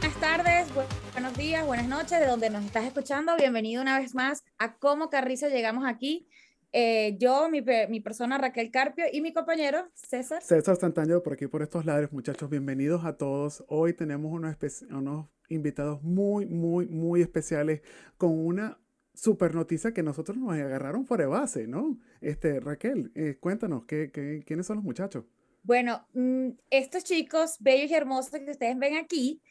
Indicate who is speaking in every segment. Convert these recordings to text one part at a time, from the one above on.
Speaker 1: Buenas tardes, buenos días, buenas noches, de donde nos estás escuchando. Bienvenido una vez más a Cómo Carrizo llegamos aquí. Eh, yo, mi, mi, persona Raquel Carpio y mi compañero César.
Speaker 2: César Santaño por aquí, por estos lados, muchachos. Bienvenidos a todos. Hoy tenemos unos, unos invitados muy, muy, muy especiales con una super noticia que nosotros nos agarraron por base, ¿no? Este, Raquel, eh, cuéntanos, ¿qué, ¿qué, quiénes son los muchachos?
Speaker 1: Bueno, mm, estos chicos bellos y hermosos que ustedes ven aquí,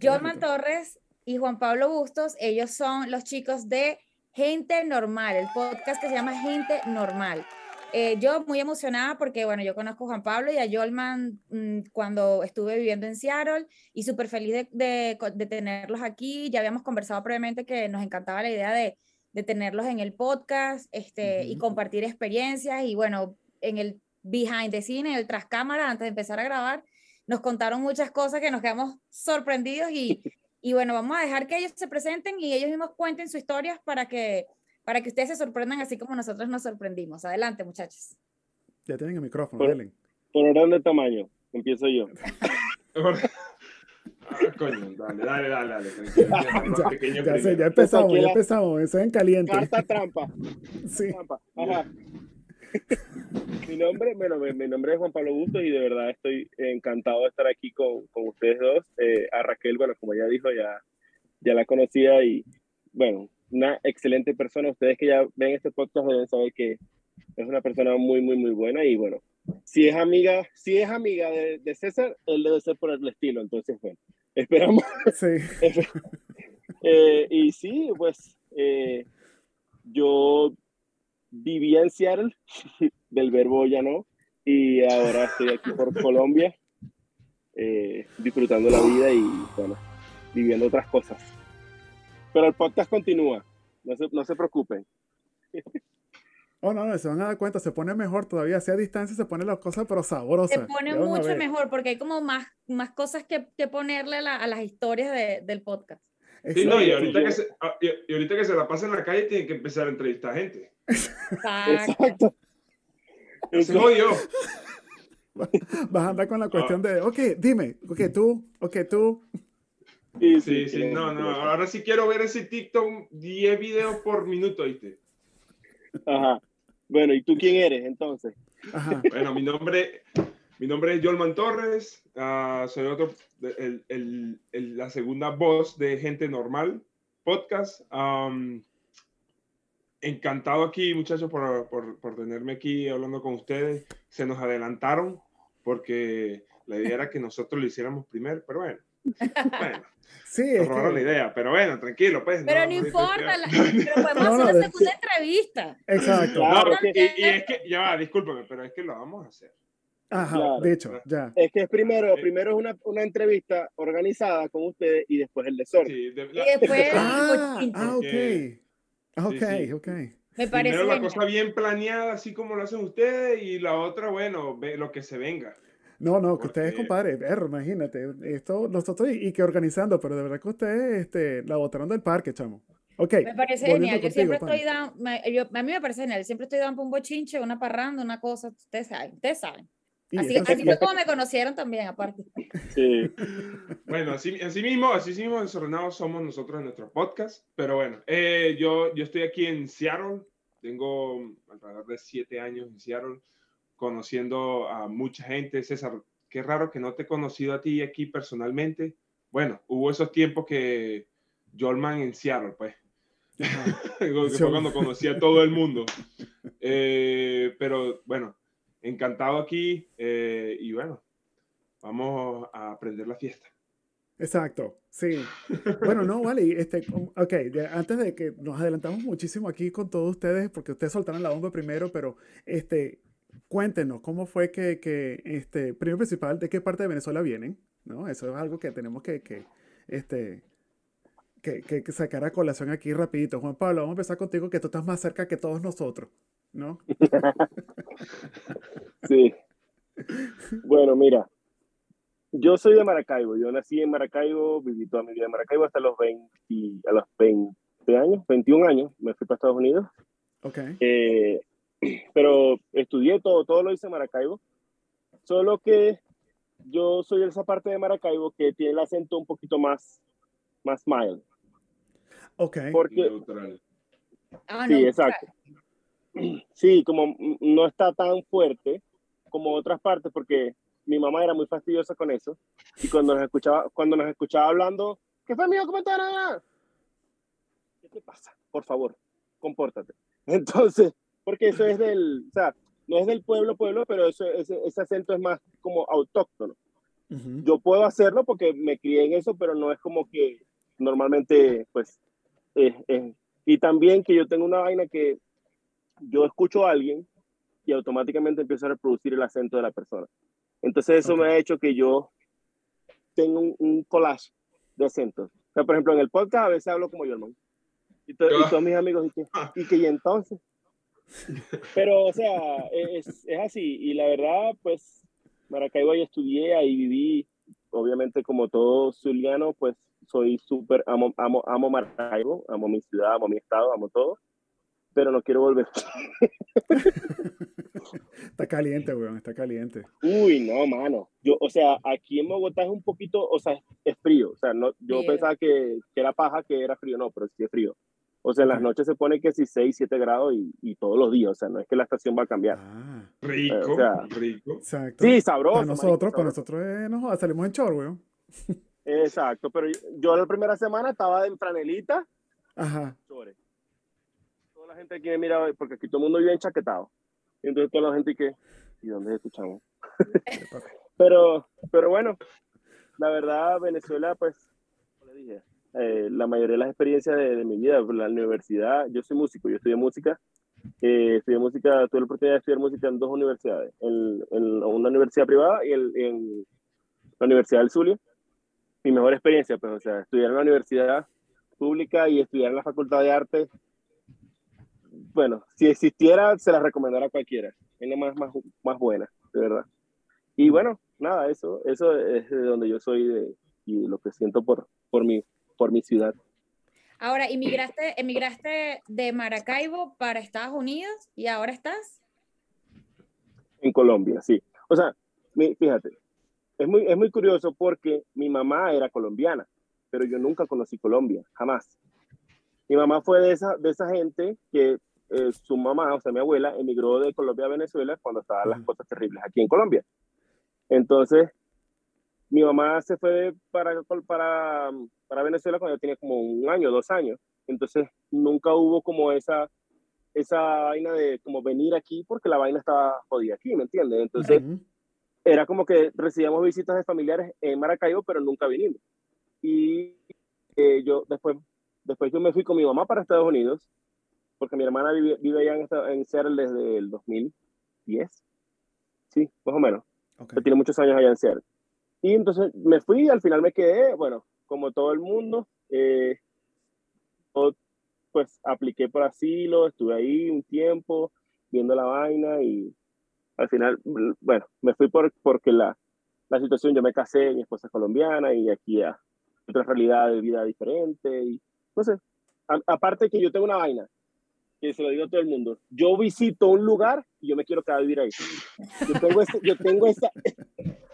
Speaker 1: Jorman Torres y Juan Pablo Bustos, ellos son los chicos de Gente Normal, el podcast que se llama Gente Normal. Eh, yo muy emocionada porque, bueno, yo conozco a Juan Pablo y a Yolman mm, cuando estuve viviendo en Seattle y súper feliz de, de, tenerlos aquí. Ya habíamos conversado previamente que nos encantaba la idea de, de tenerlos en el podcast este, y compartir experiencias. Y bueno, en el behind the scene, en el tras cámara, antes de empezar a grabar, nos contaron muchas cosas que nos quedamos sorprendidos y, y bueno, vamos a dejar que ellos se presenten y ellos mismos cuenten sus historias para que, para que ustedes se sorprendan así como nosotros nos sorprendimos. Adelante, muchachos.
Speaker 2: Ya tienen el micrófono,
Speaker 3: por,
Speaker 2: dale.
Speaker 3: Por orden de tamaño, empiezo yo.
Speaker 4: Ah, coño, dale, dale, dale, dale.
Speaker 2: ya, ya, sé, ya empezamos, ya empezamos, eso es en caliente.
Speaker 3: Carta trampa.
Speaker 2: sí.
Speaker 3: Trampa. Ajá. Mi nombre, bueno, mi nombre es Juan Pablo Bustos y de verdad estoy encantado de estar aquí con, con ustedes dos. Eh, a Raquel, bueno, como ya dijo, ya, ya la conocía y bueno, una excelente persona. Ustedes que ya ven este podcast deben saber que es una persona muy, muy, muy buena y bueno, si es amiga, si es amiga de, de César, él debe ser por el estilo. Entonces, bueno, esperamos.
Speaker 2: Sí.
Speaker 3: eh, y sí, pues eh, yo vivía en Seattle, del verbo ya no, y ahora estoy aquí por Colombia, eh, disfrutando la vida y bueno, viviendo otras cosas. Pero el podcast continúa, no se, no se preocupen.
Speaker 2: Oh, no, no, se van a dar cuenta, se pone mejor todavía, sea a distancia se pone las cosas, pero sabrosas.
Speaker 1: Se pone mucho mejor porque hay como más, más cosas que, que ponerle a, la, a las historias de, del podcast.
Speaker 4: Sí, no, y ahorita, que se, ah, y ahorita que se la pasa en la calle tienen que empezar a entrevistar gente.
Speaker 3: Exacto.
Speaker 4: Soy yo.
Speaker 2: Vas a andar con la cuestión de, ok, dime, ok, tú, ok, tú.
Speaker 4: Sí, sí, sí, no, no, ahora sí quiero ver ese TikTok 10 videos por minuto, ¿viste?
Speaker 3: Ajá. Bueno, ¿y tú quién eres entonces?
Speaker 4: Ajá. Bueno, mi nombre, mi nombre es Jolman Torres, uh, soy otro, el, el, el, la segunda voz de Gente Normal Podcast. Um, encantado aquí, muchachos, por, por, por, tenerme aquí hablando con ustedes. Se nos adelantaron porque la idea era que nosotros lo hiciéramos primero, pero bueno. Bueno,
Speaker 2: sí,
Speaker 4: nos robaron la idea, pero bueno, tranquilo, pues.
Speaker 1: Pero no, no importa, la, pero podemos no, hacer la segunda entrevista.
Speaker 2: Exacto.
Speaker 4: Claro, y, y, es que, ya va, discúlpame, pero es que lo vamos a hacer.
Speaker 2: Ajá, claro. de hecho, ya.
Speaker 3: Es que es primero, primero es una, una entrevista organizada con ustedes y después el desorden.
Speaker 4: Sí, de,
Speaker 1: la, y después
Speaker 2: ah, ah, ok. Ok, sí, sí. ok.
Speaker 1: Me parece
Speaker 4: Primero la cosa bien planeada, así como lo hacen ustedes, y la otra, bueno, ve lo que se venga.
Speaker 2: No, no, que ustedes, compadre, ver, imagínate, esto nosotros y, y, que organizando, pero de verdad que ustedes este, la botaron del parque, chamo. Ok.
Speaker 1: Me parece genial, yo siempre estoy dando, yo, a mí me parece genial, siempre estoy dando un bochinche, una parranda, una cosa, ustedes saben, ustedes saben. Así, así fue como me conocieron también, aparte.
Speaker 3: Sí.
Speaker 4: bueno, así, así, mismo, así mismo desordenados somos nosotros en nuestro podcast. Pero bueno, eh, yo, yo estoy aquí en Seattle. Tengo alrededor de siete años en Seattle, conociendo a mucha gente. César, qué raro que no te he conocido a ti aquí personalmente. Bueno, hubo esos tiempos que Jolman en Seattle, pues. que fue cuando conocí a todo el mundo. Eh, pero bueno, encantado aquí eh, y bueno, vamos a aprender la fiesta.
Speaker 2: Exacto, sí. Bueno, no, vale, este, ok, antes de que nos adelantamos muchísimo aquí con todos ustedes, porque ustedes soltaron la bomba primero, pero este, cuéntenos, ¿cómo fue que, este, primero principal, de qué parte de Venezuela vienen? ¿No? Eso es algo que tenemos que, que este, que, que, que, sacar a colación aquí rapidito. Juan Pablo, vamos a empezar contigo, que tú estás más cerca que todos nosotros, ¿no?
Speaker 3: sí. Bueno, mira, yo soy de Maracaibo. Yo nací en Maracaibo, viví toda mi vida en Maracaibo hasta los 20, a los 20 años, años, 21 años, me fui para Estados Unidos.
Speaker 2: Ok.
Speaker 3: Eh, pero estudié todo, todo lo hice en Maracaibo. Solo que yo soy de esa parte de Maracaibo que tiene el acento un poquito más, más mild.
Speaker 2: Ok.
Speaker 3: Porque,
Speaker 1: Ah,
Speaker 3: sí, exacto. Sí, como no está tan fuerte como otras partes, porque mi mamá era muy fastidiosa con eso. Y cuando nos escuchaba, cuando nos escuchaba hablando, ¿qué fue mío? ¿Cómo? ¿Qué te pasa? Por favor, compórtate. Entonces, porque eso es del, o sea, no es del pueblo, pueblo, pero eso, ese, ese acento es más como autóctono. Yo puedo hacerlo porque me crié en eso, pero no es como que normalmente, pues, eh, eh, y también que yo tengo una vaina que yo escucho a alguien y automáticamente empiezo a reproducir el acento de la persona. Entonces eso me ha hecho que yo tengo un, un collage de acentos. O sea, por ejemplo, en el podcast a veces hablo como yo, hermano. Y, to- y todos mis amigos, ¿y que, y que y entonces? Pero, o sea, es, es así. Y la verdad, pues, Maracaibo ahí estudié, ahí viví. Obviamente, como todo zuliano, pues, soy súper, amo, amo, amo Maracaibo, amo mi ciudad, amo mi estado, amo todo. Pero no quiero volver.
Speaker 2: Está caliente, weón, está caliente.
Speaker 3: Uy, no, mano. Yo, o sea, aquí en Bogotá es un poquito, o sea, es frío. O sea, no, yo
Speaker 1: Frío.
Speaker 3: pensaba que, que era paja, que era frío, no, pero sí es frío. O sea, en las noches se pone que si 6, 7 grados y, y todos los días. O sea, no es que la estación va a cambiar.
Speaker 2: Ah,
Speaker 4: Rico,
Speaker 3: O sea,
Speaker 4: rico.
Speaker 2: exacto.
Speaker 3: Sí, sabroso.
Speaker 2: Para nosotros,
Speaker 3: marico,
Speaker 2: para nosotros, eh, no salimos en short, weón.
Speaker 3: Exacto, pero yo la primera semana estaba en franelita,
Speaker 2: Ajá.
Speaker 3: chores. La gente aquí me mira, porque aquí todo el mundo vive enchaquetado. Y entonces toda la gente que, ¿y dónde escuchamos? pero, pero bueno, la verdad, Venezuela, pues, como le dije, eh, la mayoría de las experiencias de, de mi vida, la universidad, yo soy músico, yo estudié música, eh, estudié música, tuve la oportunidad de estudiar música en dos universidades, en, en una universidad privada y el- en la Universidad del Zulia. Mi mejor experiencia, pues, o sea, estudiar en la universidad pública y estudiar en la Facultad de Arte, bueno, si existiera, se la recomendaría a cualquiera. Es la más, más, más buena, de verdad. Y bueno, nada, eso, eso es de donde yo soy de, y lo que siento por, por, mi, por mi ciudad.
Speaker 1: Ahora, emigraste, emigraste de Maracaibo para Estados Unidos y ahora estás.
Speaker 3: En Colombia, sí. O sea, mi- fíjate, es muy, es muy curioso porque mi mamá era colombiana, pero yo nunca conocí Colombia, jamás. Mi mamá fue de esa, de esa gente que eh, su mamá, o sea, mi abuela, emigró de Colombia a Venezuela cuando estaban las cosas terribles aquí en Colombia. Entonces, mi mamá se fue para, para, para Venezuela cuando yo tenía como un año, dos años. Entonces, nunca hubo como esa, esa vaina de como venir aquí porque la vaina estaba jodida aquí, ¿me entiendes? Entonces, era como que recibíamos visitas de familiares en Maracaibo, pero nunca vinimos. Y eh, yo después, después yo me fui con mi mamá para Estados Unidos, porque mi hermana vive, vive allá en, esta- en Seattle desde el 2010. Sí, más o menos.
Speaker 2: Ok.
Speaker 3: Tiene muchos años allá en Seattle. Y entonces me fui al final me quedé, bueno, como todo el mundo, eh, pues apliqué por asilo, estuve ahí un tiempo viendo la vaina y al final, bueno, me fui por, porque la, la situación, yo me casé, mi esposa es colombiana y aquí a otra realidad de vida diferente y no sé. A- aparte que yo tengo una vaina, que se lo digo a todo el mundo, yo visito un lugar y yo me quiero quedar a vivir ahí. Yo tengo, ese- yo tengo esa,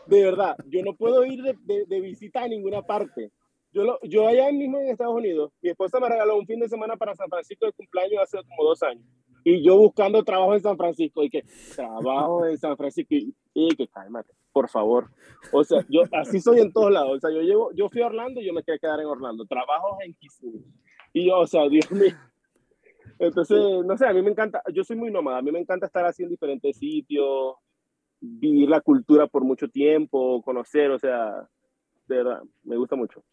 Speaker 3: de verdad, yo no puedo ir de, de, de visita a ninguna parte. Yo, lo, yo allá mismo en Estados Unidos, mi esposa me regaló un fin de semana para San Francisco de cumpleaños hace como dos años. Y yo buscando trabajo en San Francisco, y que trabajo en San Francisco, y, y que cálmate, por favor. O sea, yo así soy en todos lados. O sea, yo llevo, yo fui a Orlando y yo me quedé quedar en Orlando. Trabajo en Kissimmee. Y yo, o sea, Dios mío. Entonces, no sé, a mí me encanta, yo soy muy nómada, a mí me encanta estar así en diferentes sitios, vivir la cultura por mucho tiempo, conocer, o sea, de verdad, me gusta mucho.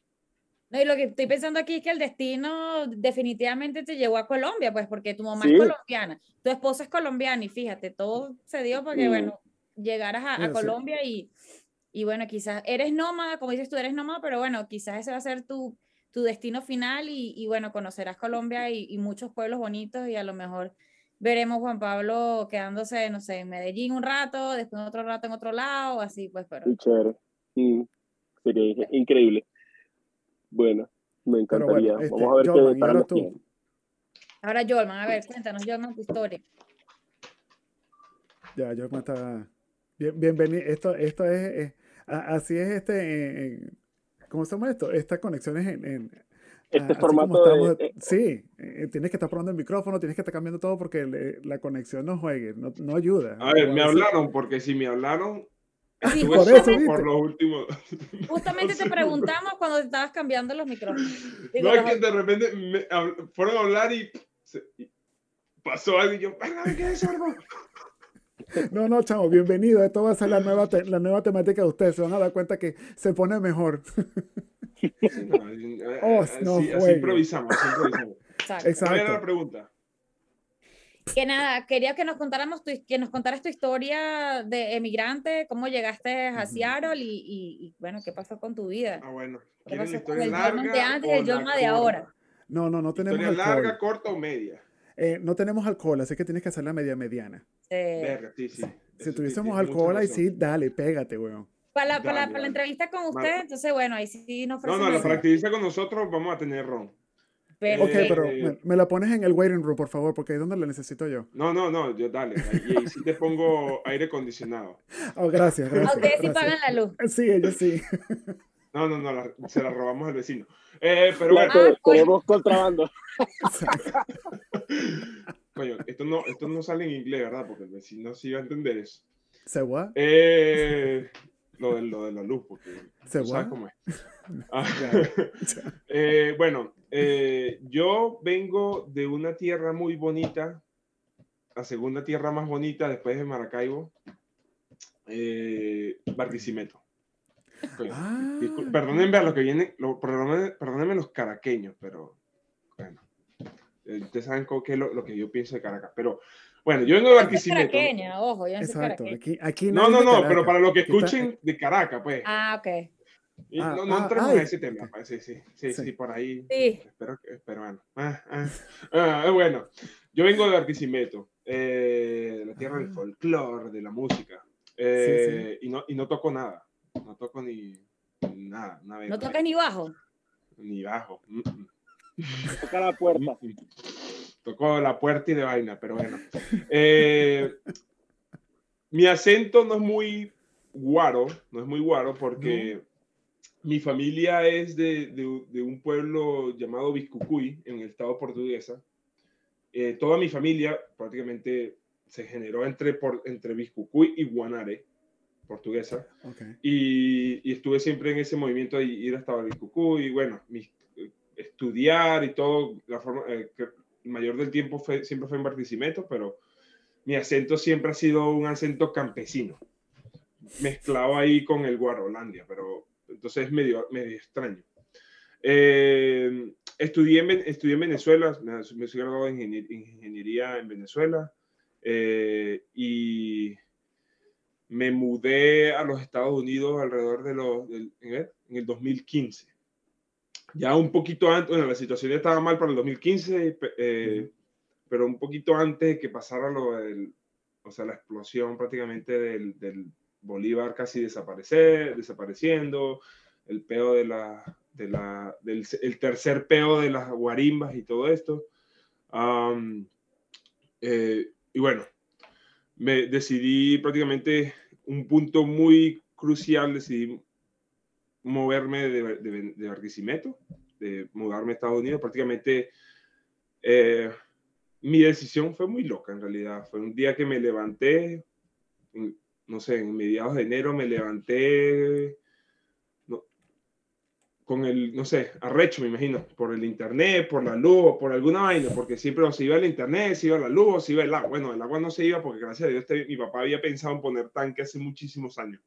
Speaker 1: No, y lo que estoy pensando aquí es que el destino definitivamente te llevó a Colombia, pues porque tu mamá
Speaker 3: Sí.
Speaker 1: es colombiana, tu esposa es colombiana y fíjate, todo se dio para que, bueno, llegaras a, a
Speaker 2: Mira, sí.
Speaker 1: Colombia y, y bueno, quizás eres nómada, como dices tú, eres nómada, pero bueno, quizás ese va a ser tu, tu destino final y, y bueno, conocerás Colombia y, y muchos pueblos bonitos y a lo mejor veremos Juan Pablo quedándose, no sé, en Medellín un rato, después otro rato en otro lado, así pues, pero...
Speaker 3: Chévere. Mm, sería in- increíble. Bueno, me encantaría.
Speaker 2: bueno, este,
Speaker 3: Vamos a ver
Speaker 2: Jordan,
Speaker 3: qué para
Speaker 2: ahora tú.
Speaker 1: Ahora, Jolman, a ver, cuéntanos, Jolman, tu historia.
Speaker 2: Ya, Jolman está. bienvenido. Esto, esto es. así es este. ¿Cómo se llama esto? Estas conexiones en.
Speaker 3: este formato.
Speaker 2: de, sí, eh, tienes que estar probando el micrófono, tienes que estar cambiando todo porque la conexión no juegue, no, no ayuda.
Speaker 4: A ver, me hablaron, porque si me hablaron,
Speaker 1: Sí, por, eso, por los últimos. Justamente te preguntamos cuando estabas cambiando los micrófonos.
Speaker 4: no, es que de repente me, fueron a hablar y, pasó algo y yo, ¿qué es
Speaker 2: No, no, chamo, bienvenido. Esto va a ser la nueva, la nueva temática de ustedes. Se van a dar cuenta que se pone mejor.
Speaker 4: oh, así, así, improvisamos, así improvisamos. Exacto. Exacto. la pregunta?
Speaker 1: Que nada, quería que nos contáramos tu, que nos contaras tu historia de emigrante, cómo llegaste a Seattle y, y, bueno, qué pasó con tu vida.
Speaker 4: Ah, bueno.
Speaker 1: ¿Qué pasó con el Jordan de antes y el de ahora?
Speaker 2: No, no, no tenemos
Speaker 4: historia larga, corta o media?
Speaker 2: Eh, no tenemos alcohol, así que tienes que hacer la media mediana.
Speaker 1: Sí.
Speaker 4: sí, sí.
Speaker 2: Si tuviésemos alcohol, ahí sí, dale, pégate, weón.
Speaker 1: Para la, para, la entrevista con usted, entonces bueno, ahí sí nos
Speaker 4: No, no, la entrevista con nosotros vamos a tener ron.
Speaker 2: Ok, pero me, la pones en el waiting room, por favor, porque ahí es donde la necesito yo.
Speaker 4: No, no, no, yo dale. Y ahí sí te pongo aire acondicionado.
Speaker 2: Oh, gracias, gracias.
Speaker 1: A ustedes sí pagan la luz.
Speaker 2: Sí, ellos sí.
Speaker 4: No, no, no, se la robamos al vecino. Eh, pero bueno.
Speaker 3: Ah, tenemos contrabando.
Speaker 4: Coño, esto no, esto no sale en inglés, ¿verdad? Porque el vecino sí va a entender eso.
Speaker 2: ¿Se what?
Speaker 4: Eh, lo, de, lo de la luz, porque ¿Se sabes cómo es. Ah, eh, bueno, eh, yo vengo de una tierra muy bonita, la segunda tierra más bonita después de Maracaibo, eh, Barquisimeto. Ah. Perdónenme a los que vienen, perdónenme, los caraqueños, pero bueno, eh, ustedes saben qué es lo, que yo pienso de Caracas, pero bueno, yo vengo de Barquisimeto.
Speaker 1: ojo, yo
Speaker 2: Exacto, aquí, aquí
Speaker 4: no, no, no, pero para los que escuchen de Caracas, pues.
Speaker 1: Ah, ok.
Speaker 4: Ah, no, no ah, entremos en ese tema, pues, sí, sí, sí, sí, por ahí.
Speaker 1: Sí.
Speaker 4: Espero que, pero bueno. Ah, ah, bueno, yo vengo de Barquisimeto, eh, de la tierra del folclore, de la música, eh, Y, no, y no toco nada, no toco ni, nada.
Speaker 1: ¿No toca ni bajo?
Speaker 4: Ni bajo. Mm, mm.
Speaker 3: Toca la puerta. Mm,
Speaker 4: Tocó la puerta y de vaina, pero bueno. Eh, mi acento no es muy guaro, no es muy guaro porque mi familia es de, de, un pueblo llamado Biscucuy, en el estado portuguesa. Eh, toda mi familia prácticamente se generó entre, por, entre Biscucuy y Guanare, portuguesa. Y, y, estuve siempre en ese movimiento de ir hasta Biscucuy, y bueno, mi, estudiar y todo, la forma, eh, el mayor del tiempo fue, siempre fue en Barquisimeto, pero mi acento siempre ha sido un acento campesino, mezclado ahí con el Guarolandia, pero entonces es medio, medio extraño. Eh, estudié, en, estudié en Venezuela, me, me soy graduado en ingeniería en Venezuela eh, y me mudé a los Estados Unidos alrededor de los, en, el, 2015. Ya un poquito antes, bueno, la situación estaba mal para el 2015, eh, pero un poquito antes de que pasara lo del, o sea, la explosión prácticamente del, del Bolívar casi desaparecer, desapareciendo, el peo de la, de la, del el tercer peo de las guarimbas y todo esto. Eh, y bueno, me decidí prácticamente un punto muy crucial, decidí moverme de, de, Barquisimeto, de mudarme a Estados Unidos. Prácticamente eh, mi decisión fue muy loca en realidad. Fue un día que me levanté, no sé, en mediados de enero me levanté con el, no sé, arrecho, me imagino, por el internet, por la luz, por alguna vaina, porque siempre o se iba el internet, se iba la luz, o se iba el agua. Bueno, el agua no se iba porque gracias a Dios mi papá había pensado en poner tanque hace muchísimos años.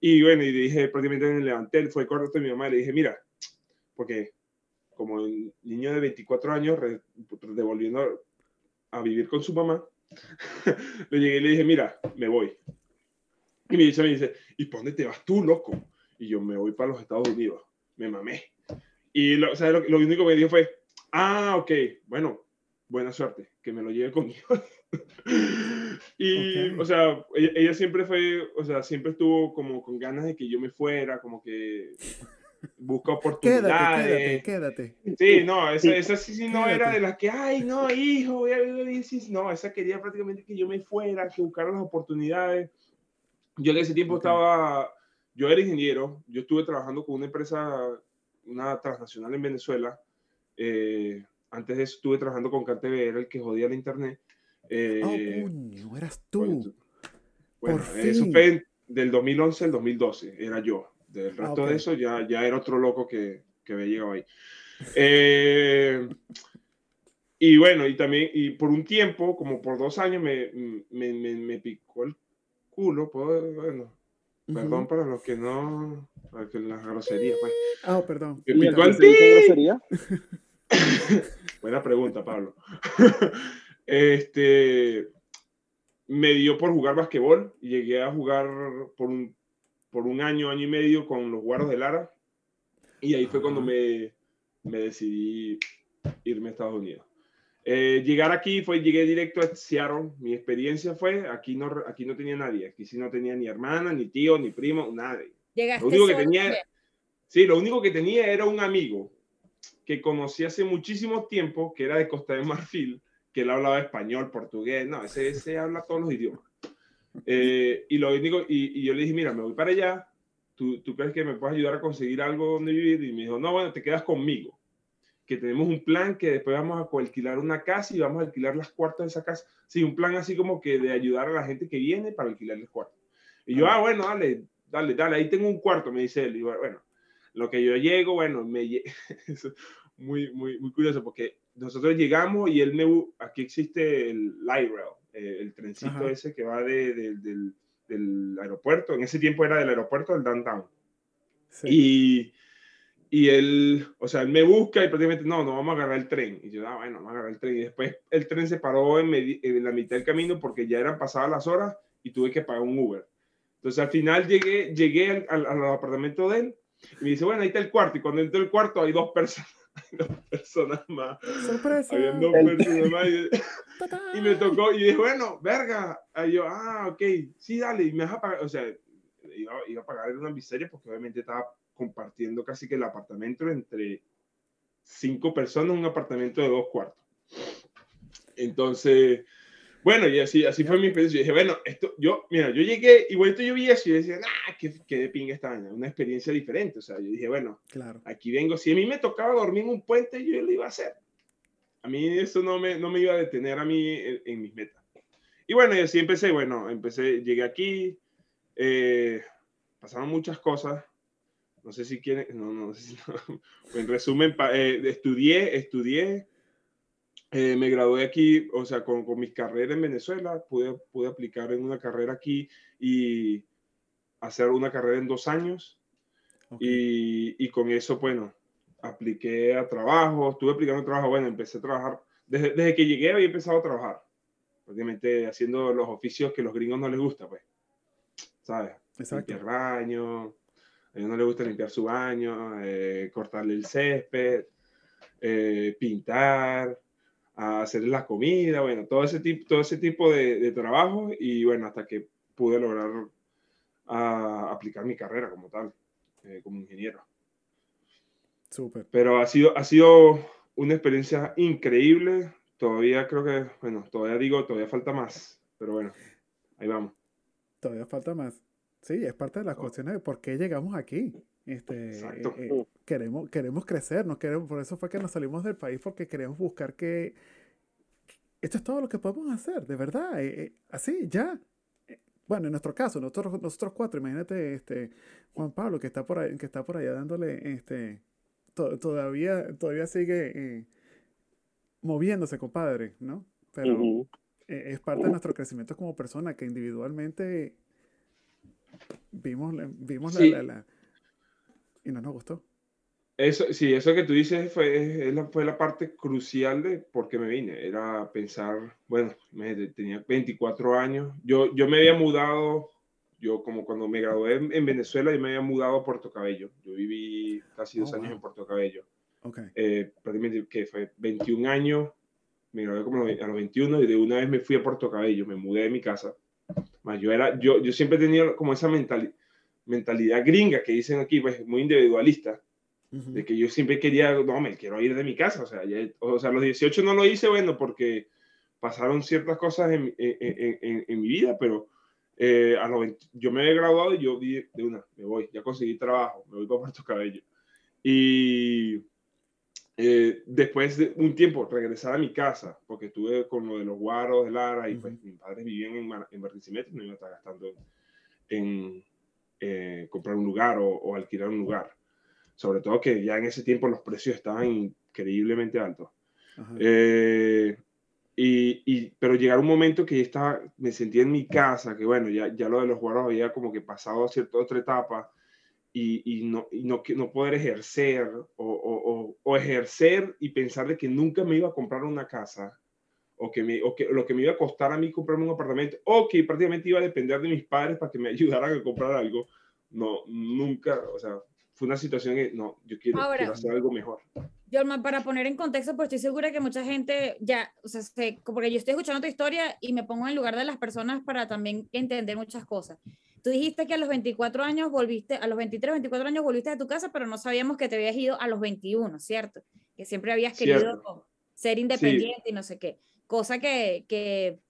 Speaker 4: Y bueno, y dije, prácticamente me levanté, fue correcto mi mamá, le dije, mira, porque como el niño de 24 años, devolviendo a vivir con su mamá, le llegué y le dije, mira, me voy. Y me dice, me dice, ¿y por dónde te vas tú, loco? Y yo me voy para los Estados Unidos. Me mamé. Y lo, o sea, lo, único que me dijo fue, ah, ok, bueno, buena suerte, que me lo lleve conmigo. y, o sea, ella, siempre fue, o sea, siempre estuvo como con ganas de que yo me fuera, como que, busca oportunidades.
Speaker 2: Quédate, quédate,
Speaker 4: quédate. Sí, no, esa, esa sí, sí no era de las que, ay, no, hijo, voy a vivir. No, esa quería prácticamente que yo me fuera, que buscara las oportunidades. Yo en ese tiempo estaba, yo era ingeniero, yo estuve trabajando con una empresa, una transnacional en Venezuela. Eh, antes de eso estuve trabajando con CanTV, era el que jodía la internet.
Speaker 2: Eh, oh, eras tú.
Speaker 4: Bueno, eso fue del 2011 al 2012, era yo. Del ah, resto de eso ya, ya era otro loco que, que había llegado ahí. Eh, y bueno, y también, y por un tiempo, como por dos años, me, me, me, picó el culo, bueno, perdón para los que no, para que las groserías, pues.
Speaker 2: Ah, perdón.
Speaker 4: Me picó el grosería? Buena pregunta, Pablo. este, me dio por jugar basquetbol y llegué a jugar por un, por un año, año y medio con los Guardos de Lara. Y ahí fue cuando me, me decidí irme a Estados Unidos. Eh, llegar aquí fue, llegué directo a Seattle. Mi experiencia fue, aquí no, aquí no tenía nadie. Aquí sí no tenía ni hermana, ni tío, ni primo, nadie.
Speaker 1: Llegaste
Speaker 4: lo único que tenía, sí, lo único que tenía era un amigo que conocí hace muchísimo tiempo, que era de Costa de Marfil, que él hablaba español, portugués, no, ese, ese habla todos los idiomas. Eh, y, lo único, y, y, yo le dije, mira, me voy para allá, ¿Tú, ¿tú crees que me puedes ayudar a conseguir algo donde vivir? Y me dijo, no, bueno, te quedas conmigo, que tenemos un plan que después vamos a alquilar una casa y vamos a alquilar las cuartas de esa casa. Sí, un plan así como que de ayudar a la gente que viene para alquilar las cuartos. Y yo, ah, bueno, dale, dale, dale, ahí tengo un cuarto, me dice él. Y bueno, lo que yo llego, bueno, me muy, muy, muy curioso porque nosotros llegamos y él me, aquí existe el light rail, eh, el trencito ese que va de, del, del, aeropuerto, en ese tiempo era del aeropuerto del downtown. Y, y él, o sea, él me busca y prácticamente, no, no vamos a agarrar el tren. Y yo, ah, bueno, vamos a agarrar el tren. Y después el tren se paró en, en la mitad del camino porque ya eran pasadas las horas y tuve que pagar un Uber. Entonces al final llegué, llegué al, al, apartamento de él y me dice, bueno, ahí está el cuarto. Y cuando entré al cuarto hay dos personas dos personas más.
Speaker 2: Sorpresa.
Speaker 4: Habían dos personas más. Y, me tocó, y dije, bueno, verga. Y yo, ah, ok, sí, dale. Y me deja pagar, o sea, iba, iba a pagar una miseria porque obviamente estaba compartiendo casi que el apartamento entre cinco personas, un apartamento de dos cuartos. Entonces, bueno, y así, así fue mi experiencia. Yo dije, bueno, esto, yo, mira, yo llegué bueno, yo vi eso y decía, ah, qué, qué de pinga esta una experiencia diferente. O sea, yo dije, bueno,
Speaker 2: claro.
Speaker 4: aquí vengo. Si a mí me tocaba dormir en un puente, yo lo iba a hacer. A mí eso no me, no me iba a detener a mí en, mis metas. Y bueno, y así empecé, bueno, empecé, llegué aquí, eh, pasaron muchas cosas. No sé si quieren, no, no, no. en resumen, eh, estudié, estudié eh, me gradué aquí, o sea, con, con, mis carreras en Venezuela, pude, pude aplicar en una carrera aquí y hacer una carrera en dos años. Y, y, con eso, bueno, apliqué a trabajo, estuve aplicando trabajo, bueno, empecé a trabajar, desde, desde que llegué había empezado a trabajar, obviamente haciendo los oficios que a los gringos no les gusta, pues, ¿sabes?
Speaker 2: Exacto.
Speaker 4: Baño, a ellos no les gusta limpiar su baño, eh, cortarle el césped, eh, pintar, hacer la comida, bueno, todo ese tipo, todo ese tipo de, de trabajo y bueno, hasta que pude lograr a, aplicar mi carrera como tal, eh, como ingeniero.
Speaker 2: Súper.
Speaker 4: Pero ha sido, ha sido una experiencia increíble. Todavía creo que, bueno, todavía digo, todavía falta más, pero bueno, ahí vamos.
Speaker 2: Todavía falta más. Sí, es parte de las cuestiones de por qué llegamos aquí. Este,
Speaker 4: Exacto.
Speaker 2: Eh, eh, queremos, queremos crecer, no queremos, por eso fue que nos salimos del país, porque queremos buscar que esto es todo lo que podemos hacer, de verdad, eh, así, ya. Bueno, en nuestro caso, nosotros, nosotros cuatro, imagínate este, Juan Pablo, que está por, ahí, que está por allá dándole, este, todavía, todavía sigue moviéndose, compadre, ¿no? Pero es parte de nuestro crecimiento como persona, que individualmente vimos, vimos la y no nos gustó.
Speaker 4: Eso, sí, eso que tú dices fue, la, fue la parte crucial de por qué me vine. Era pensar, bueno, me, tenía 24 años. Yo, yo me había mudado, yo como cuando me gradué en, Venezuela, yo me había mudado a Puerto Cabello. Yo viví casi dos oh, años en Puerto Cabello.
Speaker 2: Okay.
Speaker 4: Eh, prácticamente que fue 21 años, me gradué como a los 21 y de una vez me fui a Puerto Cabello, me mudé de mi casa. Más yo, era, yo, yo siempre tenía como esa mentalidad mentalidad gringa que dicen aquí, pues muy individualista. de que yo siempre quería, no, me quiero ir de mi casa, o sea, o sea, los 18 no lo hice, bueno, porque pasaron ciertas cosas en, en, en, en mi vida, pero eh, a los yo me he graduado y yo di de una, me voy, ya conseguí trabajo, me voy para Puerto Cabello. Y eh, después de un tiempo regresar a mi casa, porque estuve con lo de los guaros de Lara y pues mis padres vivían en, en Barquisimeto, no iba a estar gastando en eh, comprar un lugar o, alquilar un lugar. Sobre todo que ya en ese tiempo los precios estaban increíblemente altos. Eh, y, y, pero llegar un momento que estaba, me sentía en mi casa, que bueno, ya, ya lo de los guaros había como que pasado a cierta otra etapa y, y, no, y no, no poder ejercer o, o, o, ejercer y pensar de que nunca me iba a comprar una casa o que, me, o que lo que me iba a costar a mí comprarme un apartamento o que prácticamente iba a depender de mis padres para que me ayudaran a comprar algo. No, nunca, o sea, fue una situación que no, yo quiero, quiero hacer algo mejor.
Speaker 1: Yo, para poner en contexto, pues estoy segura que mucha gente ya, o sea, porque yo estoy escuchando tu historia y me pongo en lugar de las personas para también entender muchas cosas. Tú dijiste que a los 24 años volviste, a los 23, 24 años volviste a tu casa, pero no sabíamos que te habías ido a los 21, ¿cierto? Que siempre habías querido ser independiente y no sé qué. Cosa que, que,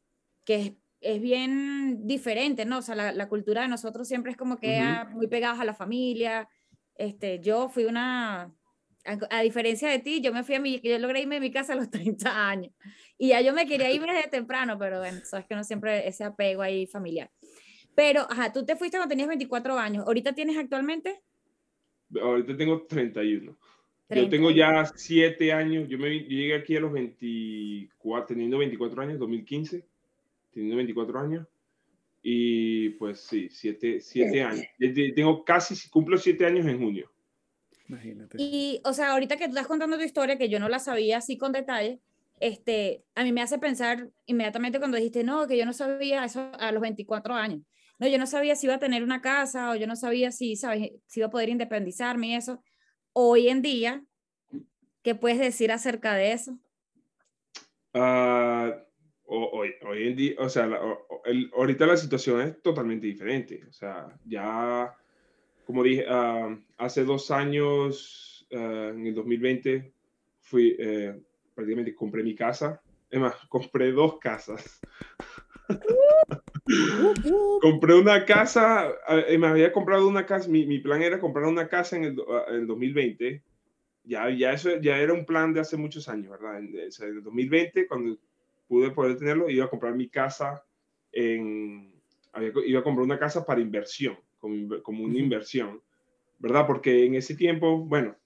Speaker 1: que es, bien diferente, ¿no? O sea, la, la, cultura de nosotros siempre es como que muy pegados a la familia. Este, yo fui una, a, diferencia de ti, yo me fui a mi, yo logré irme de mi casa a los 30 años. Y ya yo me quería ir desde temprano, pero bueno, sabes que no siempre ese apego ahí familiar. Pero, ajá, tú te fuiste cuando tenías 24 años. ¿Ahorita tienes actualmente?
Speaker 4: Ahorita tengo 31. Yo tengo ya 7 años. Yo, me, llegué aquí a los 24, teniendo 24 años, 2015, teniendo 24 años. Y pues sí, 7 años. Tengo casi, cumplo 7 años en junio.
Speaker 1: Imagínate. Y, o sea, ahorita que tú estás contando tu historia, que yo no la sabía así con detalle, este, a mí me hace pensar inmediatamente cuando dijiste, no, que yo no sabía eso a los 24 años. No, yo no sabía si iba a tener una casa o yo no sabía si, ¿sabes? Si iba a poder independizarme y eso. Hoy en día, ¿qué puedes decir acerca de eso?
Speaker 4: Uh, hoy, hoy, en día, o sea, el, ahorita la situación es totalmente diferente. O sea, ya, como dije, uh, hace dos años, uh, en el 2020, fui, eh, prácticamente compré mi casa. Es más, compré dos casas. Compré una casa, eh, me había comprado una casa, mi, mi, plan era comprar una casa en el, ah, en el 2020. Ya, ya eso ya era un plan de hace muchos años, ¿verdad? En, el 2020, cuando pude poder tenerlo, iba a comprar mi casa en, iba a comprar una casa para inversión, como, como una inversión, ¿verdad? Porque en ese tiempo, bueno,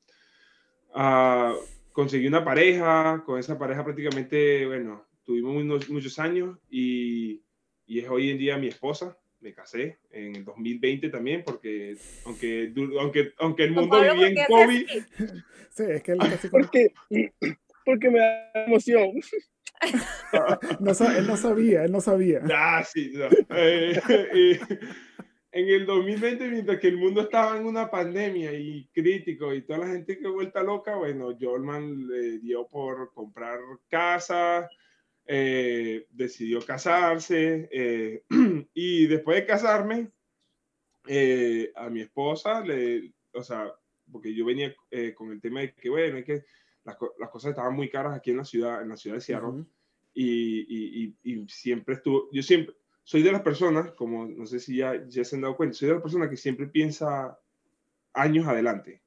Speaker 4: uh, conseguí una pareja, con esa pareja prácticamente, bueno, tuvimos muchos años y y es hoy en día mi esposa. Me casé en el 2020 también, porque aunque, aunque, aunque el mundo vivía en COVID.
Speaker 2: Sí, es que él casi
Speaker 3: porque, porque me da emoción.
Speaker 2: no, él no sabía, él no sabía.
Speaker 4: Ah, sí. Eh, en el 2020, mientras que el mundo estaba en una pandemia y crítico y toda la gente que vuelta loca, bueno, Jorman le dio por comprar casa, eh, decidió casarse eh, y después de casarme, eh, a mi esposa, le, o sea, porque yo venía con el tema de que, bueno, es que las, las, cosas estaban muy caras aquí en la ciudad, en la ciudad de Seattle, y, y, y, siempre estuvo, yo siempre, soy de las personas, como no sé si ya, ya se han dado cuenta, soy de las personas que siempre piensa años adelante,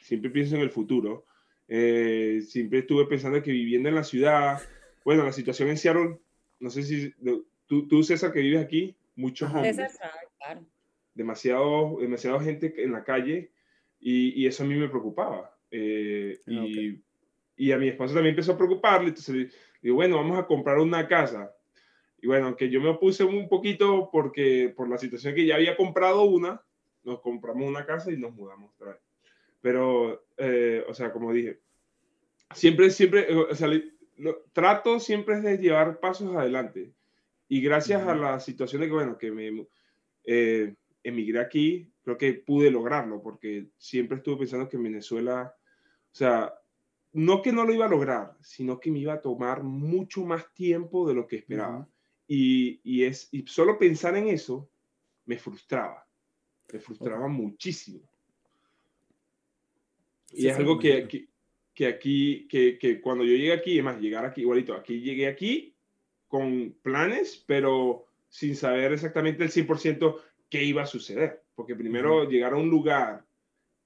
Speaker 4: siempre pienso en el futuro, siempre estuve pensando que viviendo en la ciudad, bueno, la situación en Seattle, no sé si tú, tú César, que vives aquí, muchos hombres. claro. Demasiado, demasiado gente en la calle y, y eso a mí me preocupaba. Eh, ah, y, y, a mi esposa también empezó a preocuparle, entonces digo, bueno, vamos a comprar una casa. Y bueno, aunque yo me opuse un poquito porque por la situación que ya había comprado una, nos compramos una casa y nos mudamos otra vez. Pero, eh, o sea, como dije, siempre, siempre, o sea, lo, trato siempre de llevar pasos adelante. Y gracias a la situación de que, bueno, que me eh, emigré aquí, creo que pude lograrlo, porque siempre estuve pensando que en Venezuela, o sea, no que no lo iba a lograr, sino que me iba a tomar mucho más tiempo de lo que esperaba. y, y, es, y solo pensar en eso me frustraba, me frustraba muchísimo. Y es algo que, que, que, aquí, que, que cuando yo llegué aquí, es más, llegar aquí, igualito, aquí llegué aquí con planes, pero sin saber exactamente el 100% qué iba a suceder. Porque primero llegar a un lugar,